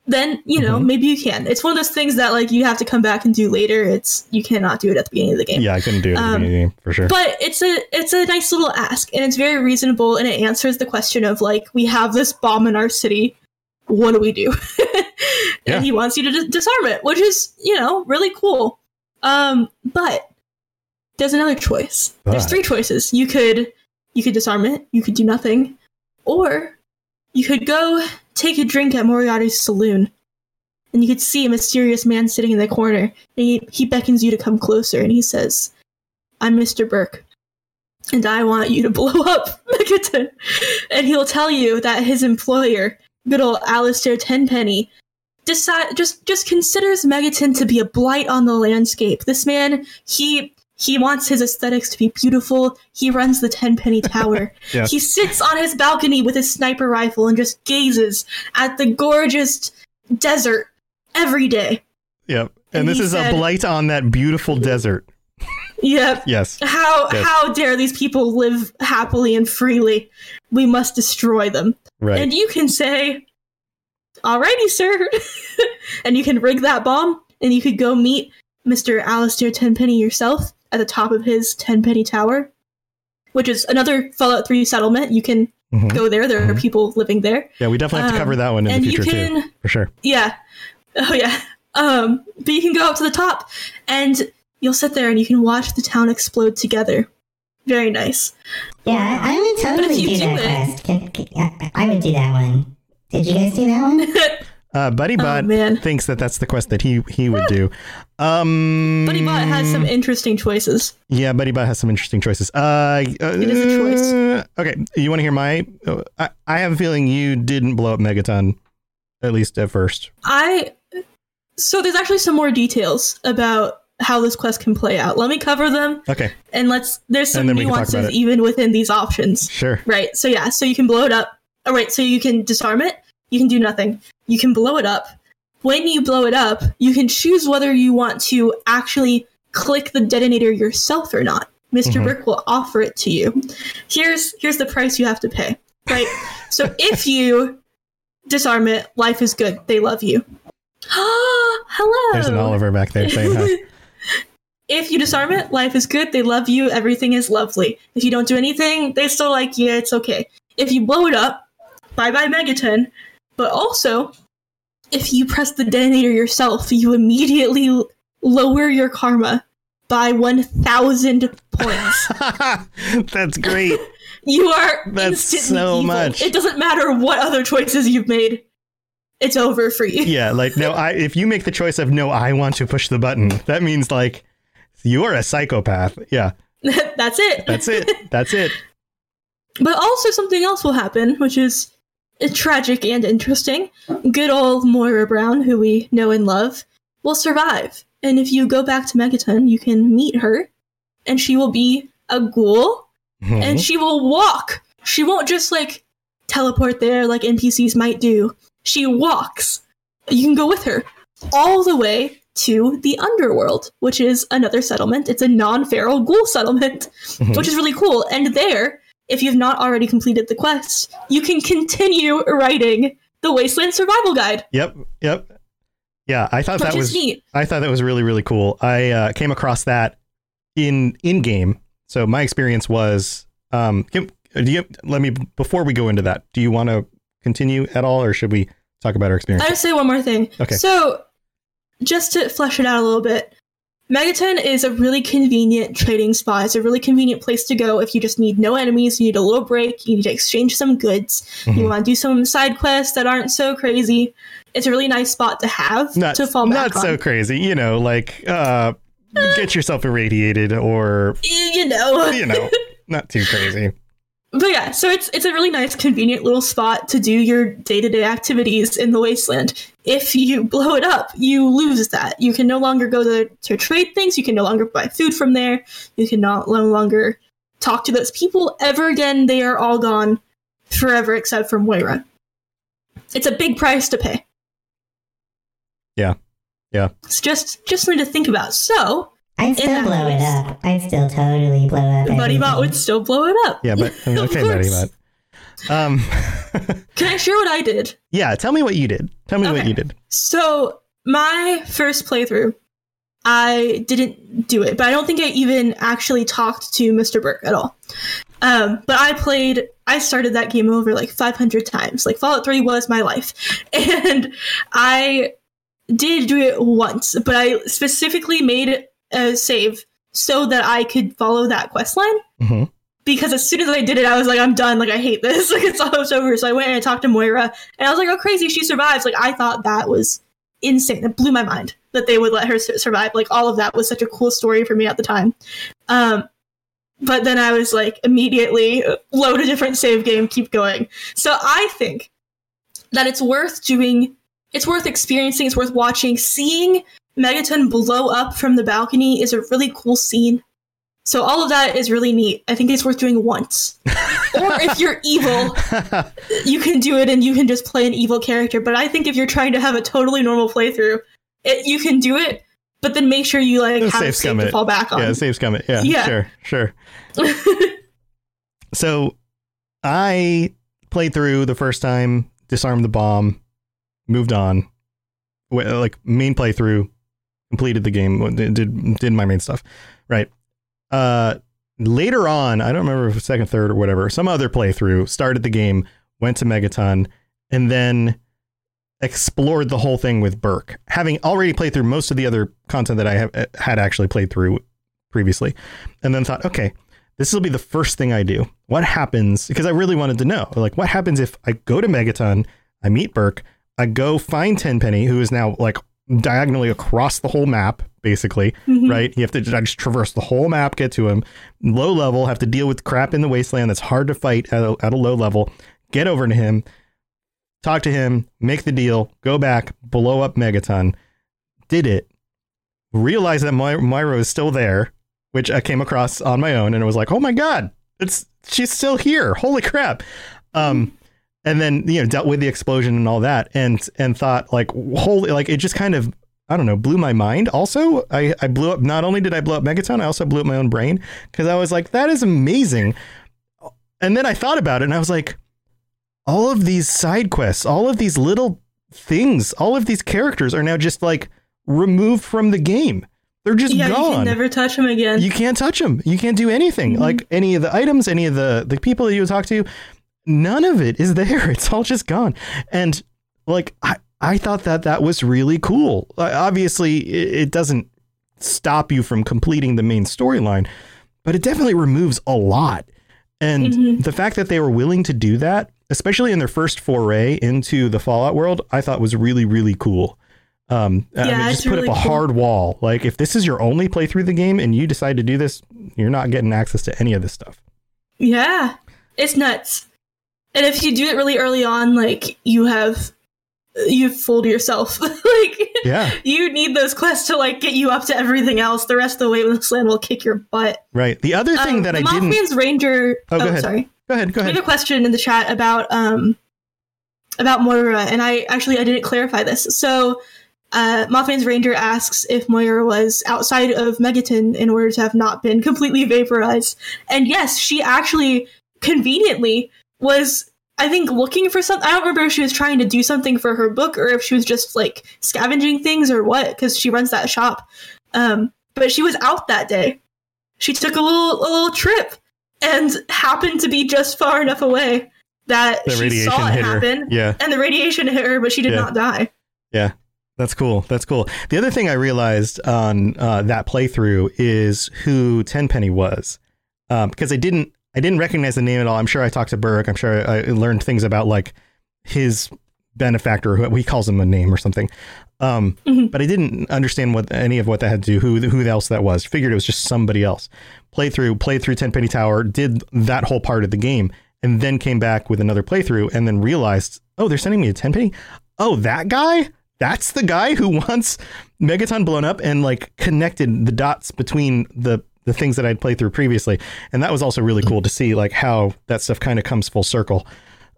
Then, you know, Mhm. maybe you can. It's one of those things that like you have to come back and do later. It's you cannot do it at the beginning of the game. yeah, I couldn't do it at the Um, beginning for sure. But it's a it's a nice little ask, and it's very reasonable, and it answers the question of like we have this bomb in our city, what do we do? [laughs] Yeah. And he wants you to dis- disarm it, which is you know really cool. Um, but there's another choice. There's three choices. You could you could disarm it, you could do nothing, or you could go take a drink at Moriarty's saloon. And you could see a mysterious man sitting in the corner, and he, he beckons you to come closer, and he says, I'm Mr. Burke, and I want you to [laughs] blow up Megaton. And he'll tell you that his employer, good old Alistair Tenpenny, decide just just considers Megaton to be a blight on the landscape. This man, he he wants his aesthetics to be beautiful. He runs the Tenpenny [laughs] Tower. Yeah. He sits on his balcony with his sniper rifle and just gazes at the gorgeous desert every day. Yep. And, And this is said- a blight on that beautiful desert. Yep. Yes. How Yes. how dare these people live happily and freely? We must destroy them. Right. And you can say, "Alrighty, sir," [laughs] and you can rig that bomb, and you could go meet Mister Alistair Tenpenny yourself at the top of his Tenpenny Tower, which is another Fallout Three settlement. You can Mhm. go there. There are people living there. Yeah, we definitely have to Um, cover that one in and the you future too, can- for sure. Yeah. Oh yeah. Um, but you can go up to the top and you'll sit there and you can watch the town explode together. Very nice. Yeah, I, I would totally do do that it- quest. Can, can, I, I would do that one. Did you guys do that one? [laughs] Uh, Buddy Bot Oh, thinks that that's the quest that he he would do. Um, Buddy Bot has some interesting choices. Yeah, Buddy Bot has some interesting choices. Uh, It is a choice. uh, Okay, you want to hear my? uh, I, I have a feeling you didn't blow up Megaton, at least at first. I so there's actually some more details about how this quest can play out. Let me cover them Okay, and let's there's some And then we can talk about nuances even within these options. sure. Right. So yeah, so you can blow it up. Oh right, so you can disarm it. You can do nothing. You can blow it up. When you blow it up, you can choose whether you want to actually click the detonator yourself or not. mister Mhm. Brick will offer it to you. Here's here's the price you have to pay. Right? [laughs] so if you disarm it, life is good. They love you. [gasps] Hello. There's an Oliver back there saying hi. [laughs] If you disarm it, life is good. They love you. Everything is lovely. If you don't do anything, they still like you. It's okay. If you blow it up, bye bye Megaton. But also, if you press the detonator yourself, you immediately l- lower your karma by 1,000 points. [laughs] That's great. [laughs] you are That's so evil. much. It doesn't matter what other choices you've made. It's over for you. Yeah, like no, I if you make the choice of no, I want to push the button, that means like you're a psychopath. Yeah, [laughs] That's it. that's it. That's it. But also something else will happen, which is tragic and interesting. Good old Moira Brown, who we know and love, will survive. And if you go back to Megaton, you can meet her, and she will be a ghoul, Mhm. and she will walk. She won't just like teleport there like NPCs might do. She walks. You can go with her all the way to the underworld, which is another settlement. It's a non-feral ghoul settlement, Mhm. which is really cool. And there, if you've not already completed the quest, you can continue writing the Wasteland Survival Guide, Yep, yep. Yeah, I thought which that was neat. I thought that was really really cool. I uh, came across that in in game. So my experience was um can, do you let me before we go into that. Do you want to continue at all or should we talk about our experience? I would say one more thing. Okay. So, just to flesh it out a little bit, Megaton is a really convenient trading spot. It's a really convenient place to go if you just need no enemies, you need a little break, you need to exchange some goods, Mhm. you want to do some side quests that aren't so crazy. It's a really nice spot to have not to fall back on. not back so crazy, you know, like uh get yourself irradiated or you know. you know, not too crazy. [laughs] But yeah, so it's it's a really nice, convenient little spot to do your day to day activities in the wasteland. If you blow it up, you lose that. You can no longer go to, to trade things. You can no longer buy food from there. You can no longer talk to those people ever again. They are all gone forever, except for Moira. It's a big price to pay. Yeah. Yeah. It's just just something to think about. So, I still that blow it up. I still totally blow up. Buddy Bot would still blow it up. Yeah, but [laughs] Of okay, buddy, course. but um [laughs] Can I share what I did? yeah, tell me what you did. Tell me what you did. So my first playthrough, I didn't do it, but I don't think I even actually talked to Mr. Burke at all. Um, but I played, I started that game over like 500 times. Like Fallout 3 was my life, [laughs] and I did do it once, but I specifically made a save so that I could follow that quest line hmm because as soon as I did it, I was like, I'm done. Like, I hate this. [laughs] Like, it's almost over. So I went and I talked to Moira, and I was like, oh, crazy, she survives. Like, I thought that was insane. It blew my mind that they would let her survive. Like, all of that was such a cool story for me at the time. Um, but then I was like, immediately load a different save game, keep going. So I think that it's worth doing it's worth experiencing. It's worth watching. Seeing Megaton blow up from the balcony is a really cool scene. So all of that is really neat. I think it's worth doing once. [laughs] or if you're evil, you can do it and you can just play an evil character. But I think if you're trying to have a totally normal playthrough, it, you can do it. But then make sure you like have save scum to fall back on. Yeah, save scum it. Yeah, Yeah. sure, sure. [laughs] so I played through the first time, disarmed the bomb, moved on. Like main playthrough, completed the game, did did my main stuff, right? Uh, later on, I don't remember if second, third, or whatever. Some other playthrough started the game, went to Megaton, and then explored the whole thing with Burke, having already played through most of the other content that I have had actually played through previously, and then thought, okay, this will be the first thing I do. What happens? Because I really wanted to know, like, what happens if I go to Megaton, I meet Burke, I go find Tenpenny, who is now like diagonally across the whole map, basically, right? You have to just traverse the whole map, get to him. Low level, have to deal with crap in the wasteland that's hard to fight at a, at a low level. Get over to him, talk to him, make the deal, go back, blow up Megaton. Did it. Realize that My- Myra is still there, which I came across on my own, and it was like, oh my god, it's she's still here. Holy crap! Um, and then you know dealt with the explosion and all that, and and thought like, holy, like it just kind of I don't know, blew my mind. Also, I I blew up. Not only did I blow up Megaton, I also blew up my own brain because I was like, that is amazing. And then I thought about it, and I was like, all of these side quests, all of these little things, all of these characters are now just like removed from the game. They're just yeah, gone. you can never touch them again. You can't touch them. You can't do anything. Mm-hmm. Like any of the items, any of the the people that you would talk to, none of it is there. [laughs] It's all just gone. And like I I thought that that was really cool. Obviously, it, doesn't stop you from completing the main storyline, but it definitely removes a lot. And Mm-hmm. the fact that they were willing to do that, especially in their first foray into the Fallout world, I thought was really really cool. Um, I Yeah, mean, it's just put really up a cool. hard wall. Like if this is your only playthrough of the game and you decide to do this, you're not getting access to any of this stuff. Yeah, it's nuts. And if you do it really early on, like you have, you've fooled yourself. [laughs] like Yeah, you need those quests to like get you up to everything else. The rest of the way, Wasteland will kick your butt. right. The other thing Um, that I didn't. Mothman's Ranger. Oh, go ahead. sorry. Go ahead. Go ahead. We have a question in the chat about um about Moira, and I actually I didn't clarify this. So, uh, Mothman's Ranger asks if Moira was outside of Megaton in order to have not been [laughs] completely vaporized, and yes, she actually conveniently was. I think looking for something. I don't remember if she was trying to do something for her book or if she was just like scavenging things or what, because she runs that shop. Um, but she was out that day. She took a little a little trip and happened to be just far enough away that The she saw it hit her. happen. Yeah. And the radiation hit her, but she did Yeah. not die. Yeah, that's cool. That's cool. The other thing I realized on uh, that playthrough is who Tenpenny was, um, because I didn't I didn't recognize the name at all. I'm sure I talked to Burke. I'm sure I learned things about like his benefactor, who he calls him a name or something. Um, But I didn't understand what any of what that had to do. Who who else that was? Figured it was just somebody else. Played through, played through Tenpenny Tower, did that whole part of the game, and then came back with another playthrough, and then realized, oh, they're sending me a Tenpenny. Oh, that guy. That's the guy who [laughs] wants Megaton blown up and like connected the dots between the the things that I'd played through previously, and that was also really cool to see like how that stuff kind of comes full circle.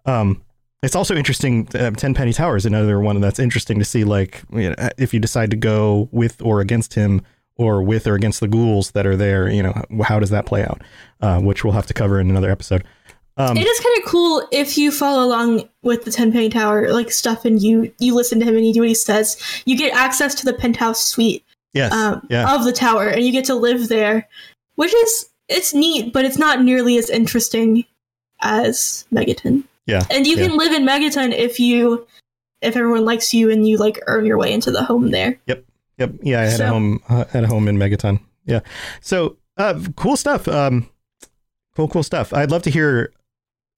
Um, it's also interesting. Uh, Tenpenny Tower is another one that's interesting to see. Like, you know, if you decide to go with or against him, or with or against the ghouls that are there, you know, how does that play out? Uh, which we'll have to cover in another episode. Um, it is kind of cool if you follow along with the Tenpenny Tower like stuff and you you listen to him and you do what he says. You get access to the penthouse suite yes, um, yeah, of the tower, and you get to live there, which is it's neat, but it's not nearly as interesting as Megaton. yeah, And you yeah. can live in Megaton if you if everyone likes you and you like earn your way into the home there. Yep. Yep, yeah, I had a home uh, at a home in Megaton. Yeah. So uh, cool stuff. Um, cool, cool stuff. I'd love to hear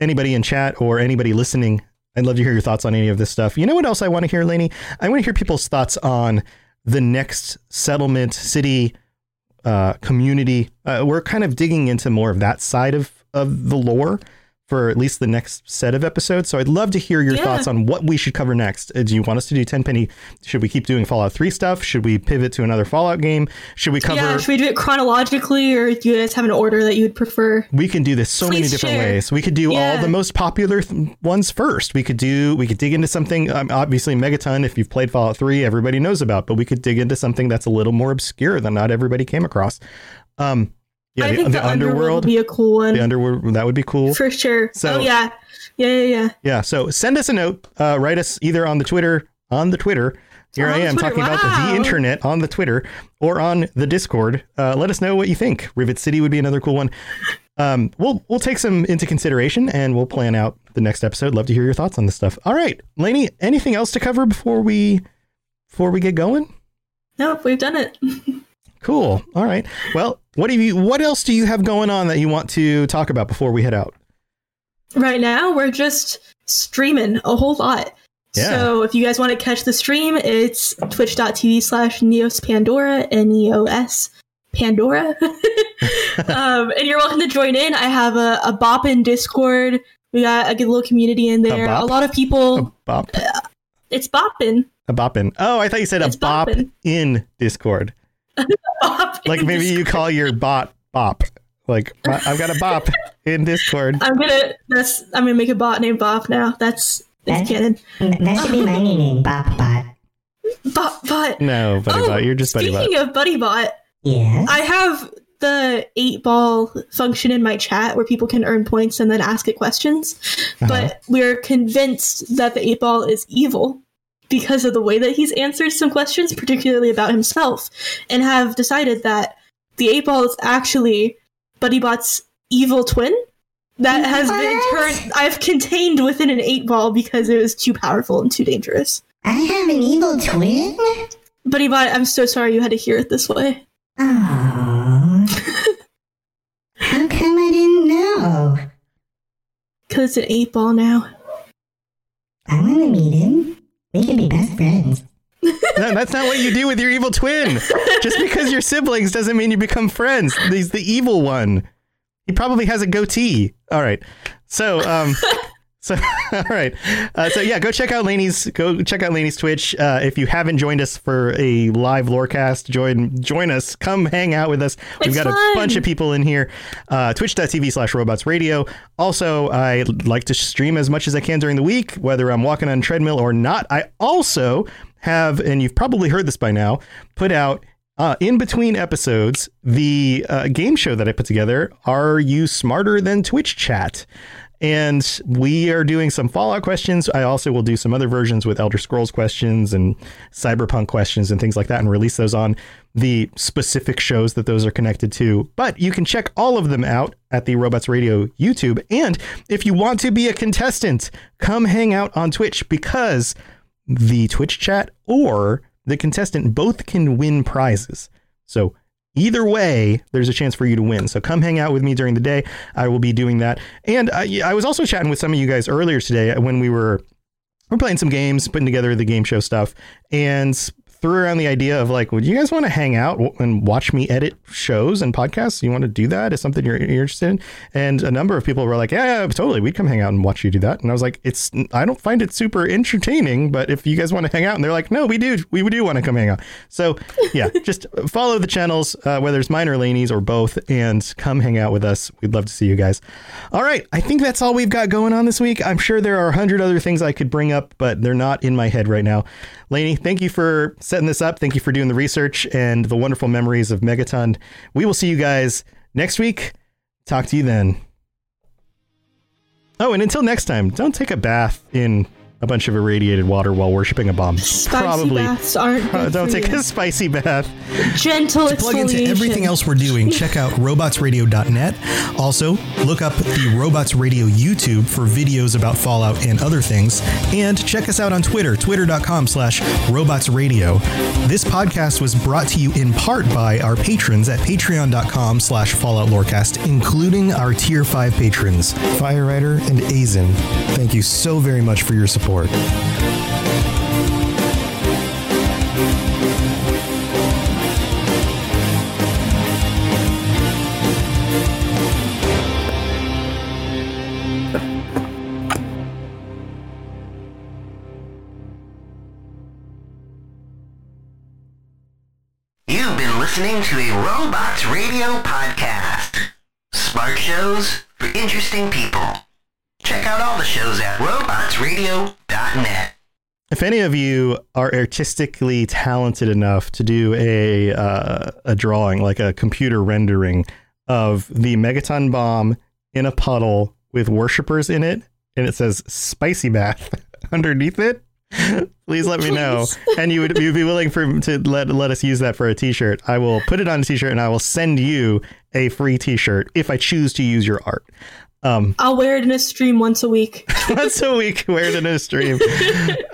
anybody in chat or anybody listening. I'd love to hear your thoughts on any of this stuff. You know what else I want to hear, Lainey? I want to hear people's thoughts on the next settlement, city, uh, community. Uh, we're kind of digging into more of that side of of the lore for at least the next set of episodes. So I'd love to hear your Yeah. thoughts on what we should cover next. Uh, Do you want us to do Tenpenny? Should we keep doing Fallout 3 stuff? Should we pivot to another Fallout game? Should we cover Yeah, should we do it chronologically, or do you guys have an order that you would prefer? we can do this so many different share. ways. We could do all the most popular th- ones first. We could do we could dig into something um, obviously Megaton if you've played Fallout 3 everybody knows about, but we could dig into something that's a little more obscure than not everybody came across. Um yeah, I the, think the, the, underworld would be a cool one the underworld that would be cool. for sure. So- oh yeah, yeah, yeah, yeah. Yeah, so send us a note. Uh, write us either on the Twitter, on the Twitter. Here I am Twitter, talking about wow. the internet on the Twitter or on the Discord. Uh, let us know what you think. Rivet City would be another cool one. Um, we'll we'll take some into consideration and we'll plan out the next episode. Love to hear your thoughts on this stuff. All right, Lainey, anything else to cover before we before we get going? Nope, we've done it. [laughs] Cool. All right. Well, what do you what else do you have going on that you want to talk about before we head out? right now, we're just streaming a whole lot. Yeah. So if you guys want to catch the stream, it's twitch.tv slash Neos Pandora, N E O S Pandora. [laughs] um, and you're welcome to join in. I have a, a bop in Discord. We got a good little community in there. A, bop? lot of people. A bop. It's bopping. A boppin. Oh, I thought you said a It's bop boppin'. in Discord. Bop Like in maybe you call your bot bop. Like "I- I've got a bop in Discord. I'm gonna. That's. I'm gonna make a bot named Bop now. That's. That's canon. That should be my new name, Bop Bot. Bot. Bot. No, buddy oh, bot. You're just buddy bot. speaking of buddy bot, yeah, I have the eight ball function in my chat where people can earn points and then ask it questions. Uh-huh. But we're convinced that the eight ball is evil because of the way that he's answered some questions, particularly about himself, and have decided that the eight ball is actually Buddy Bot's evil twin. That has been turned. I've contained within an eight ball because it was too powerful and too dangerous. I have an evil twin? Buddy Bot, I'm so sorry you had to hear it this way. Oh. [laughs] How come I didn't know? Because it's an eight ball now. I want to meet him. We can be best friends. [laughs] No, that's not what you do with your evil twin. Just because you're siblings doesn't mean you become friends. He's the evil one. He probably has a goatee. All right. So, um, so [laughs] all right. Uh, so yeah, go check out Lainey's. Go check out Lainey's Twitch. Uh, if you haven't joined us for a live lorecast, join join us. Come hang out with us. We've It's got a bunch of people in here. Uh, Twitch.tv slash robots radio. Also, I like to stream as much as I can during the week, whether I'm walking on a treadmill or not. I also have, and you've probably heard this by now, put out uh, in between episodes the uh, game show that I put together. Are you smarter than Twitch chat? And we are doing some Fallout questions. I also will do some other versions with Elder Scrolls questions and Cyberpunk questions and things like that and release those on the specific shows that those are connected to. But you can check all of them out at the Robots Radio YouTube. And if you want to be a contestant, come hang out on Twitch because the Twitch chat or the contestant both can win prizes. So either way, there's a chance for you to win. So come hang out with me during the day. I will be doing that. And I, I was also chatting with some of you guys earlier today when we were we're playing some games, putting together the game show stuff, and threw around the idea of like, would you guys want to hang out and watch me edit shows and podcasts? You want to do that? Is something you're, you're interested in? And a number of people were like, yeah, yeah, totally. We'd come hang out and watch you do that. And I was like, it's I don't find it super entertaining, but if you guys want to hang out, and they're like, no, we do, we do want to come hang out. So yeah, [laughs] just follow the channels, uh, whether it's mine or Lainey's or both, and come hang out with us. We'd love to see you guys. All right, I think that's all we've got going on this week. I'm sure there are a hundred other things I could bring up, but they're not in my head right now. Lainey, thank you for setting this up. Thank you for doing the research and the wonderful memories of Megaton. We will see you guys next week. Talk to you then. Oh, and until next time, don't take a bath in a bunch of irradiated water while worshiping a bomb. Spicy Probably baths aren't. [laughs] uh, don't for take you. a spicy bath. gentle To plug into everything else we're doing, check out robotsradio.net. Also, look up the Robots Radio YouTube for videos about Fallout and other things. And check us out on Twitter, twitter.com slash robotsradio. This podcast was brought to you in part by our patrons at patreon.com slash Fallout Lorecast, including our tier 5 patrons, Firerider and Azen. Thank you so very much for your support. You've If any of you are artistically talented enough to do a uh, a drawing, like a computer rendering of the megaton bomb in a puddle with worshippers in it, and it says "spicy bath" [laughs] underneath it, please let me know. And you would you'd be willing for to let let us use that for a T-shirt. I will put it on a T-shirt, and I will send you a free T-shirt if I choose to use your art. Um, I'll wear it in a stream once a week. [laughs] once a week, wear it in a stream. [laughs]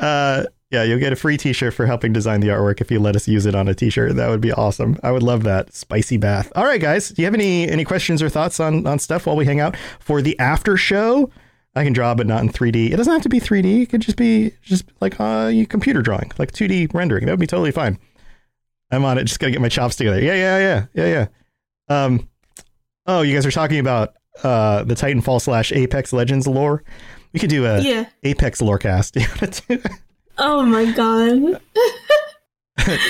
Uh, yeah, you'll get a free T-shirt for helping design the artwork if you let us use it on a T-shirt. That would be awesome. I would love that. Spicy bath. All right, guys. Do you have any any questions or thoughts on on stuff while we hang out for the after show? I can draw, but not in 3D. It doesn't have to be 3D. It could just be just like uh, computer drawing, like 2D rendering. That would be totally fine. I'm on it. Just gotta get my chops together. Yeah, yeah, yeah, yeah, yeah. Um, oh, you guys are talking about uh the Titanfall slash Apex Legends lore. We could do a Yeah. Apex lorecast. [laughs] You wanna do it? Oh my god. [laughs]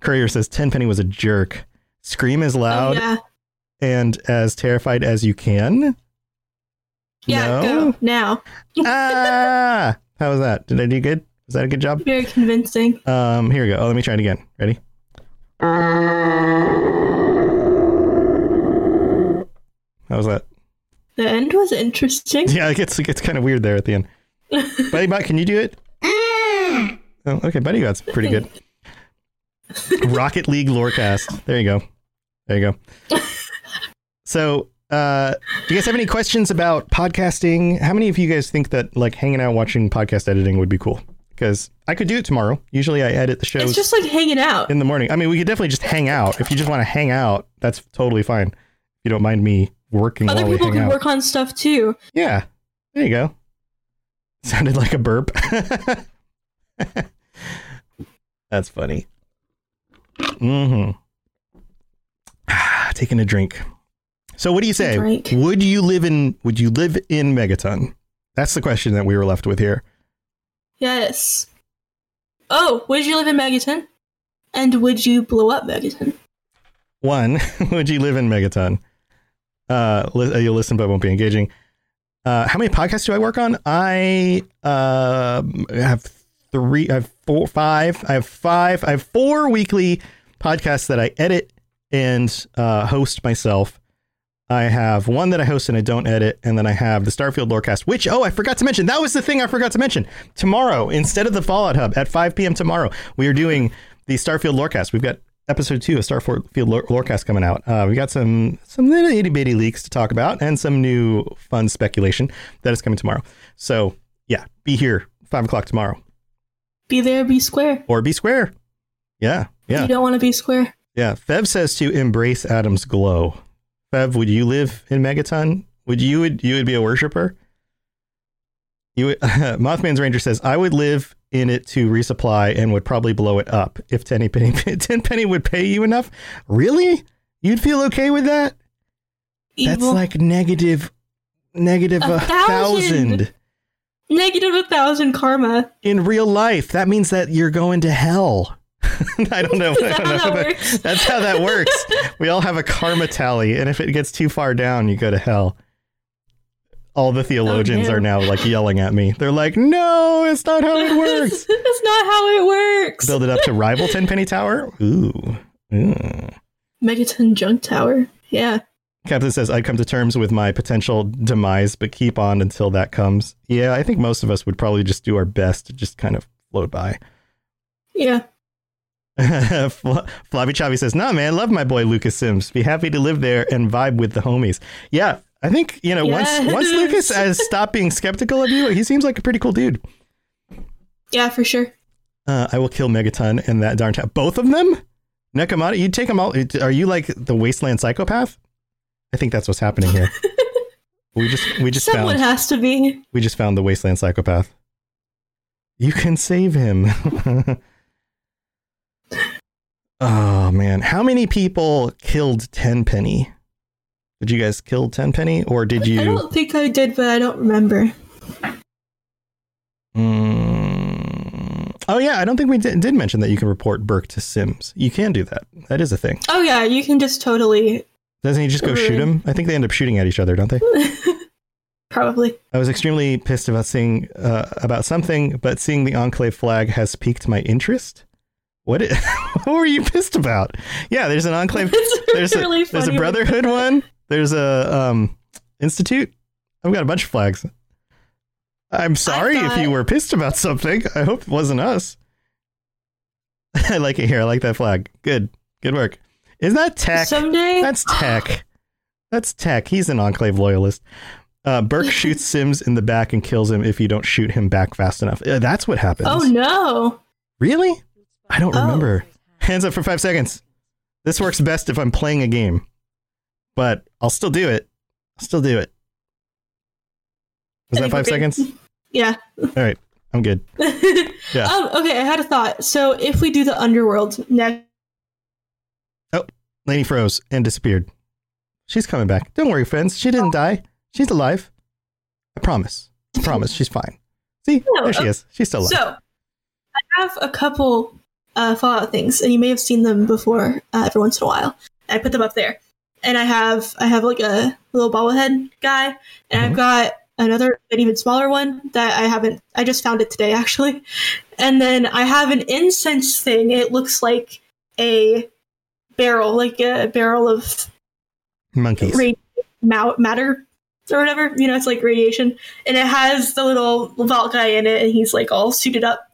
Courier says Tenpenny was a jerk. Scream as Oh, loud yeah. and as terrified as you can. Yeah, No? go now. [laughs] ah, how was that? Did I do good? Was that a good job? Very convincing. Um, here we go. Oh, let me try it again. Ready? How was that? The end was interesting. Yeah, it gets it gets kind of weird there at the end. [laughs] Buddy Bot, can you do it? oh, okay, Buddy Bot's pretty good. Rocket League Lorecast. There you go. There you go. [laughs] So, uh, do you guys have any questions about podcasting? How many of you guys think that like hanging out watching podcast editing would be cool? Because I could do it tomorrow. Usually, I edit the shows It's just like hanging out. in the morning. I mean, we could definitely just hang out. If you just want to hang out, that's totally fine. If you don't mind me working Other people can out. work on stuff too. Yeah. There you go. Sounded like a burp. [laughs] That's funny. Mm-hmm. [sighs] Taking a drink. So what do you say? Would you live in would you live in Megaton? That's the question that we were left with here. Yes. Oh, would you live in Megaton? And would you blow up Megaton? One, [laughs] would you live in Megaton? Uh, li- you'll listen but won't be engaging. Uh, how many podcasts do I work on? I uh, have three, I have four, five. I have five. I have four weekly podcasts that I edit and uh, host myself. I have one that I host and I don't edit, and then I have the Starfield Lorecast, which oh I forgot to mention. That was the thing I forgot to mention. Tomorrow, instead of the Fallout Hub at 5 p.m. tomorrow, we are doing the Starfield Lorecast. We've got episode two of Starfield Lore- Lorecast coming out. Uh, we got some some little itty bitty leaks to talk about, and some new fun speculation that is coming tomorrow. So yeah, be here five o'clock tomorrow, Be there, be square. or be square. Yeah, yeah. You don't want to be square. Yeah, Fev says to embrace Atom's glow. Fev, would you live in Megaton? Would you would you would be a worshiper? You would, [laughs] Mothman's Ranger says I would live in it to resupply and would probably blow it up if Tenny Penny [laughs] Ten Penny would pay you enough. Really? You'd feel okay with that? That's like negative negative A a thousand. thousand Negative a thousand karma. in real life. That means that you're going to hell. [laughs] I don't know. I don't how know. that? That's how that works. we all have a karma tally, and if it gets too far down, you go to hell. All the theologians no. are now like yelling at me. They're like, "No, it's not how it [laughs] works." That's not how it works. Build it up to rival Tenpenny Tower. Ooh. Ooh. Megaton Junk Tower. Yeah. Captain says, I'd come to terms with my potential demise, but keep on until that comes. Yeah, I think most of us would probably just do our best to just kind of float by. Yeah. [laughs] Fl- Flavi Chavi says, "Nah, man, love my boy Lucas Sims. Be happy to live there and vibe with the homies." Yeah, I think you know Yes. once once [laughs] Lucas has stopped being skeptical of you, he seems like a pretty cool dude. Yeah, for sure. Uh, I will kill Megaton and that darn town. Both of them, Nekomata. You take them all. Are you like the wasteland psychopath? I think that's what's happening here. [laughs] we just we just Someone found has to be. we just found the wasteland psychopath. You can save him. [laughs] oh man, how many people killed Tenpenny? Did you guys kill Tenpenny, or did you? I don't think I did, but I don't remember. Mm, Oh yeah, I don't think we did, did mention that you can report Burke to Sims. You can do that. That is a thing. Oh yeah, you can just totally Doesn't he just go shoot him? I think they end up shooting at each other, don't they? [laughs] probably. I was extremely pissed about seeing uh, about something, but seeing the Enclave flag has piqued my interest. What? i- [laughs] what were you pissed about? Yeah, there's an Enclave. It's there's a, there's a Brotherhood one. There's a um Institute. I've got a bunch of flags. I'm sorry if you were pissed about something. I hope it wasn't us. [laughs] I like it here. I like that flag. Good. Good work. Isn't that tech? Someday, That's [gasps] tech. That's tech. He's an Enclave loyalist. Uh, Burke [laughs] shoots Simms in the back and kills him if you don't shoot him back fast enough. Uh, that's what happens. oh no, Really? I don't Oh. remember. Hands up for five seconds. This works best if I'm playing a game, but I'll still do it. I'll still do it. Was that five seconds? [laughs] yeah. All right. I'm good. [laughs] Yeah. Um, okay, I had a thought. So if we do the underworld next, Oh, Lainey froze and disappeared. She's coming back. Don't worry, friends. She didn't die. She's alive. I promise. I promise. She's fine. See? [laughs] No, There she okay. is. She's still alive. so I have a couple uh, Fallout things, and you may have seen them before uh, every once in a while. I put them up there, and I have I have like a little bobblehead guy, and I've Mhm. got another an even smaller one that I haven't. I just found it today [laughs] actually, and then I have an incense thing. It looks like a barrel, like a barrel of Monkeys. radi- ma- matter or whatever. You know, it's like radiation, and it has the little vault guy in it, and he's like all suited up.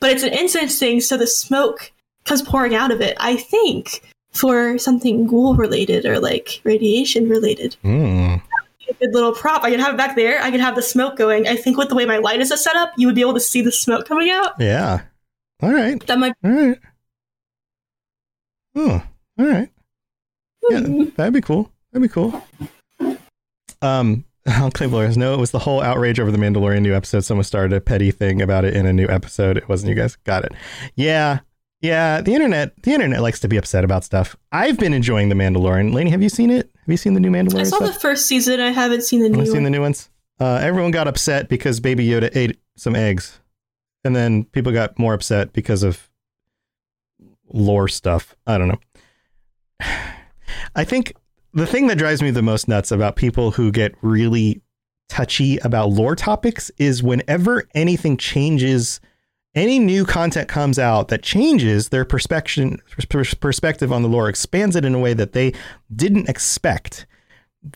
But it's an incense thing, so the smoke comes pouring out of it. I think for something ghoul related or like radiation related. Mm. A good little prop. I could have it back there. I could have the smoke going. I think with the way my light is set up, you would be able to see the smoke coming out. Yeah. All right. That might. All right. Oh, all right. Yeah, that'd be cool. That'd be cool. Um, [laughs] Enclave lawyers. No, it was the whole outrage over the Mandalorian new episode. Someone started a petty thing about it in a new episode. It wasn't you guys. Got it. Yeah. Yeah. The internet, the internet likes to be upset about stuff. I've been enjoying the Mandalorian. Lainey, have you seen it? Have you seen the new Mandalorian I saw stuff? the first season. I haven't seen the new. Have seen the new ones? Uh, everyone got upset because Baby Yoda ate some eggs, and then people got more upset because of lore stuff. I don't know. [sighs] I think the thing that drives me the most nuts about people who get really touchy about lore topics is whenever anything changes, any new content comes out that changes their perspective perspective on the lore, expands it in a way that they didn't expect.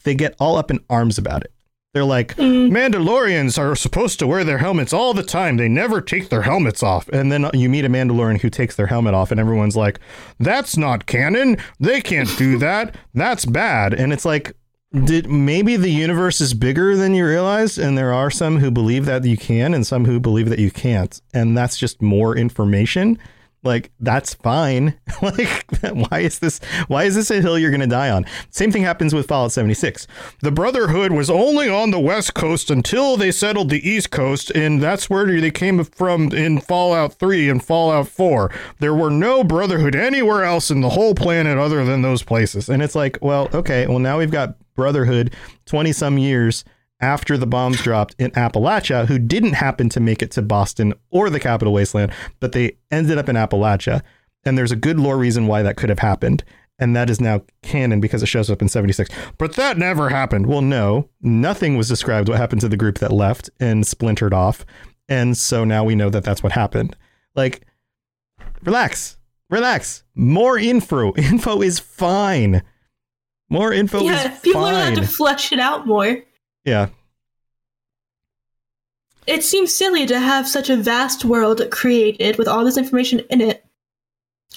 They get all up in arms about it. They're like, mm. Mandalorians are supposed to wear their helmets all the time. They never take their helmets off. And then you meet a Mandalorian who takes their helmet off, and everyone's like, that's not canon. They can't do that. That's bad. And it's like, did maybe the universe is bigger than you realize? And there are some who believe that you can, and some who believe that you can't. And that's just more information. Like that's fine. [laughs] like [laughs] why is this why is this a hill you're going to die on? Same thing happens with Fallout 76. The Brotherhood was only on the West Coast until they settled the East Coast and that's where they came from in Fallout 3 and Fallout 4. There were no Brotherhood anywhere else in the whole planet other than those places. And it's like, well, okay, well now we've got Brotherhood 20 some years after the bombs dropped in Appalachia, who didn't happen to make it to Boston or the capital wasteland, but they ended up in Appalachia. And there's a good lore reason why that could have happened. And that is now canon because it shows up in 76. But that never happened. Well, no, nothing was described what happened to the group that left and splintered off. And so now we know that that's what happened. Like, relax, relax. More info. [laughs] Info is fine. More info yeah, is people fine. are allowed to flesh it out more. yeah. It seems silly to have such a vast world created with all this information in it,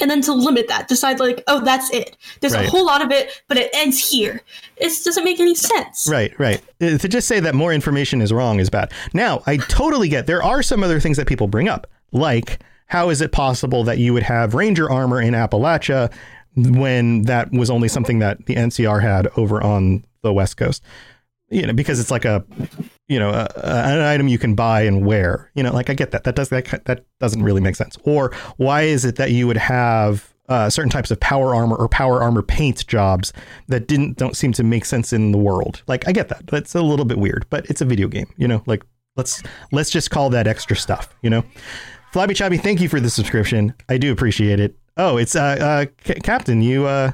and then to limit that, decide like, oh, that's it. There's Right. a whole lot of it, but it ends here. It doesn't make any sense. Right, right. Uh, To just say that more information is wrong is bad. Now, I totally get there are some other things that people bring up, like how is it possible that you would have Ranger armor in Appalachia when that was only something that the NCR had over on the West Coast? You know, because it's like a, you know, a, a- an item you can buy and wear. You know, like I get that. That does that that doesn't really make sense. Or why is it that you would have uh, certain types of power armor or power armor paint jobs that didn't don't seem to make sense in the world. Like I get that. That's a little bit weird, but it's a video game, you know? Like let's let's just call that extra stuff, you know? Flabby Chabby, thank you for the subscription. I do appreciate it. Oh, it's uh, uh Captain. You uh,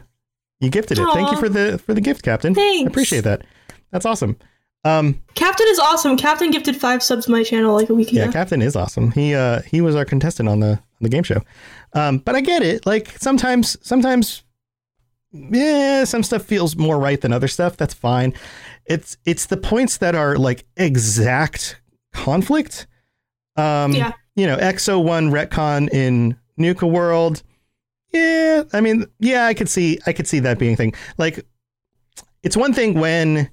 you gifted it. Thank you for the for the gift, Captain. Thanks. I appreciate that. That's awesome. Um, Captain is awesome. Captain gifted five subs to my channel like a week ago. yeah. Captain is awesome. He uh he was our contestant on the on the game show. Um, but I get it. Like sometimes sometimes yeah, some stuff feels more right than other stuff. That's fine. It's it's the points that are like exact conflict. Um Yeah. you know, X-01 retcon in Nuka World. Yeah, I mean, yeah, I could see I could see that being a thing. Like it's one thing when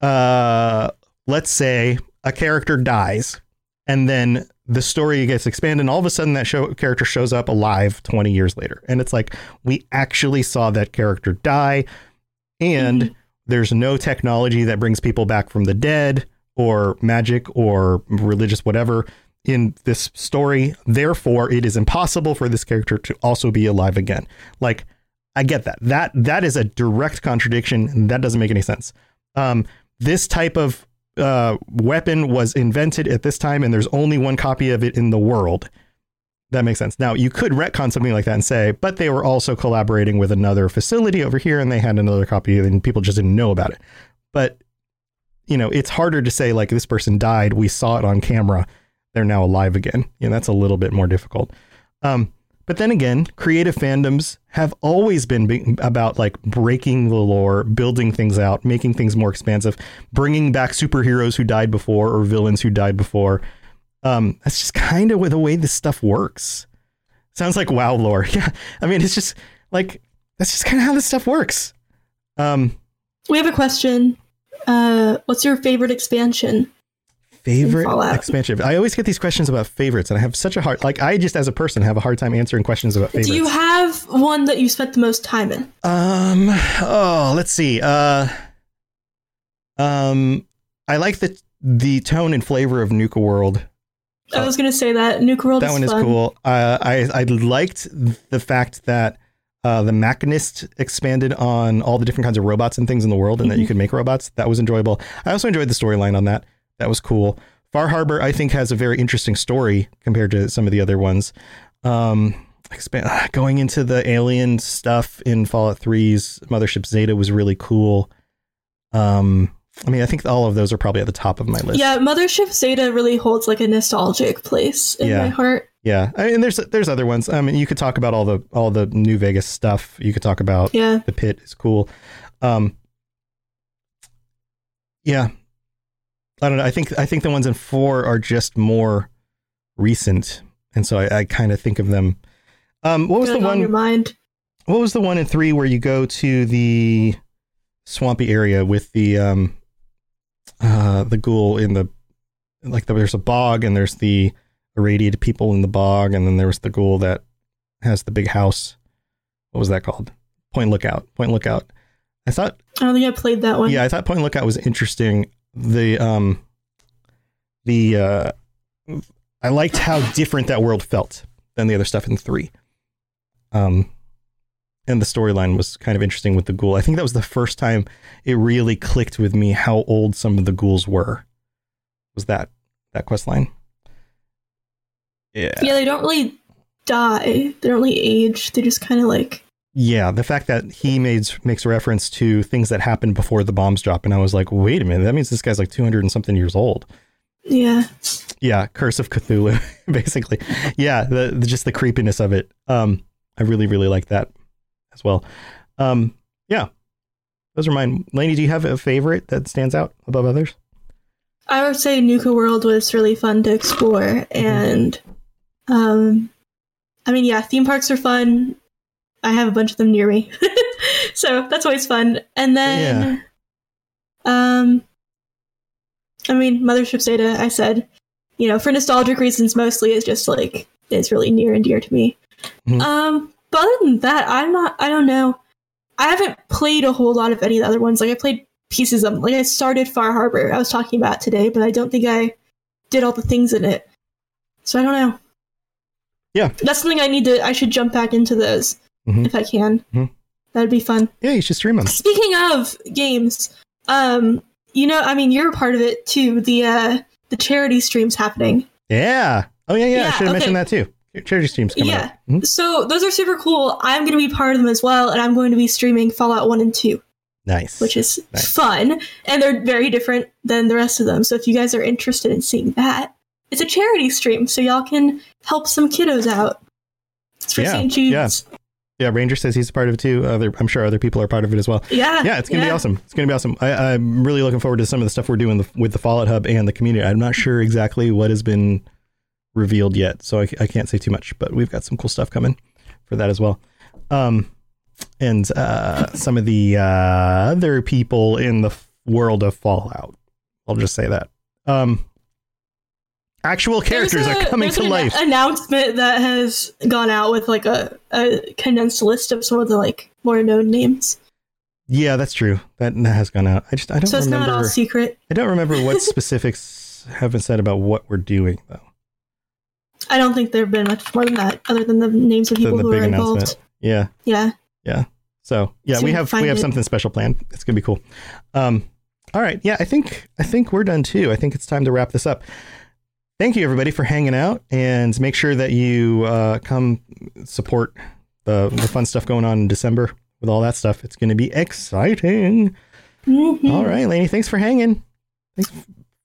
uh let's say a character dies and then the story gets expanded and all of a sudden that show character shows up alive 20 years later and it's like we actually saw that character die and there's no technology that brings people back from the dead or magic or religious whatever in this story therefore it is impossible for this character to also be alive again like i get that that that is a direct contradiction that doesn't make any sense um this type of uh, weapon was invented at this time, and there's only one copy of it in the world. That makes sense. Now, you could retcon something like that and say, but they were also collaborating with another facility over here, and they had another copy, and people just didn't know about it. But you know, it's harder to say like this person died. We saw it on camera. They're now alive again. You know, that's a little bit more difficult. Um, but then again, creative fandoms have always been be- about like breaking the lore, building things out, making things more expansive, bringing back superheroes who died before or villains who died before. Um, that's just kind of the way this stuff works. Sounds like WoW lore. [laughs] Yeah, I mean, it's just like that's just kind of how this stuff works. Um, We have a question. Uh, what's your favorite expansion? Favorite expansion. I always get these questions about favorites, and I have such a hard like I just as a person have a hard time answering questions about favorites. Do you have one that you spent the most time in? Um. Oh, let's see. Uh. Um. I like the the tone and flavor of Nuka World. I was gonna say that Nuka World. that one is fun. cool. Uh, I I liked the fact that uh, the Mechanist expanded on all the different kinds of robots and things in the world, and that you Mhm. could make robots. That was enjoyable. I also enjoyed the storyline on that. That was cool. Far Harbor, I think, has a very interesting story compared to some of the other ones. Um, expand, [sighs] going into the alien stuff in Fallout 3's Mothership Zeta was really cool. Um, I mean, I think all of those are probably at the top of my list. Yeah, Mothership Zeta really holds like a nostalgic place in Yeah. my heart. Yeah, I mean, there's there's other ones. I mean, you could talk about all the all the New Vegas stuff. You could talk about Yeah. the pit is cool. Um, yeah, I don't know. I think I think the ones in four are just more recent, and so I, I kind of think of them. Um, what was Like the on one? your mind? What was the one in three where you go to the swampy area with the um, uh, the ghoul in the like the, there's a bog and there's the irradiated people in the bog and then there's the ghoul that has the big house. What was that called? Point Lookout. Point Lookout. I thought I don't think I played that one. yeah, I thought Point Lookout was interesting. The um the uh I liked how different that world felt than the other stuff in 3. Um and the storyline was kind of interesting with the ghoul. I think that was the first time it really clicked with me how old some of the ghouls were. Was that that quest line? Yeah. Yeah, they don't really die. They don't really age. They just kind of like Yeah, the fact that he makes makes reference to things that happened before the bombs drop, and I was like, wait a minute, that means this guy's like two hundred and something years old. yeah. Yeah, Curse of Cthulhu, [laughs] basically. Yeah, the, the just the creepiness of it. Um, I really really like that as well. Um, yeah, those are mine. Lainey, do you have a favorite that stands out above others? I would say Nuka World was really fun to explore, and um, I mean, yeah, theme parks are fun. I have a bunch of them near me, [laughs] so that's always fun. And then, um, I mean, Mothership Zeta, I said, you know, for nostalgic reasons, mostly it's just like it's really near and dear to me. Mhm. Um, but other than that, I'm not. I don't know. I haven't played a whole lot of any of the other ones. Like I played pieces of them. Like I started Far Harbor. I was talking about today, but I don't think I did all the things in it. So I don't know. Yeah. That's something I need to. I should jump back into those Mhm. if I can. Mhm. That'd be fun. Yeah, you should stream them. Speaking of games, um, you know, I mean, you're a part of it too. The uh, the charity streams happening. Yeah. Oh yeah, yeah. I should have mentioned that too. Charity streams coming yeah. up. Mhm. So those are super cool. I'm going to be part of them as well, and I'm going to be streaming Fallout 1 and 2, Nice. which is Nice. fun. And they're very different than the rest of them. So if you guys are interested in seeing that, it's a charity stream, so y'all can help some kiddos out. It's for Yeah, St. Jude's. yeah. Yeah, Ranger says he's a part of it too. Other, I'm sure other people are part of it as well. Yeah, yeah, it's gonna be awesome. It's gonna be awesome. I, I'm really looking forward to some of the stuff we're doing the, with the Fallout Hub and the community. I'm not sure exactly what has been revealed yet, so I, I can't say too much. But we've got some cool stuff coming for that as well. Um, and uh, some of the uh, other people in the world of Fallout. I'll just say that. Um, actual characters a- are coming there's to an life. Announcement that has gone out with like a, a condensed list of some of the like more known names. Yeah, that's true. That, that has gone out. I just I don't So it's remember. not all secret. I don't remember what [laughs] specifics have been said about what we're doing though. I don't think there have been much more than that, other than the names of people who big are involved. Yeah, Yeah. yeah. So yeah, So we have we have it. something special planned. It's gonna be cool. Um, all right. Yeah, I think I think we're done too. I think it's time to wrap this up. Thank you everybody for hanging out, and make sure that you uh, come support the the fun stuff going on in December with all that stuff. It's gonna be exciting. Mhm. All right, Lainey. Thanks for hanging. Thanks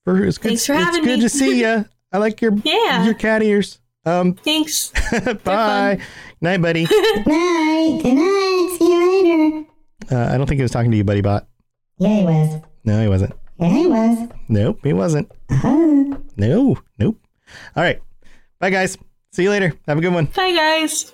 for it's good. Thanks for it's good me. to see you. [laughs] I like your Yeah. your cat ears. Um, Thanks. [laughs] bye. Night, buddy. [laughs] Good night. Good night. See you later. Uh, I don't think he was talking to you, buddy bot. Yeah, he was. No, he wasn't. Yeah, he was. Nope, he wasn't. Uh-huh. No, nope. All right. Bye, guys. See you later. Have a good one. Bye, guys.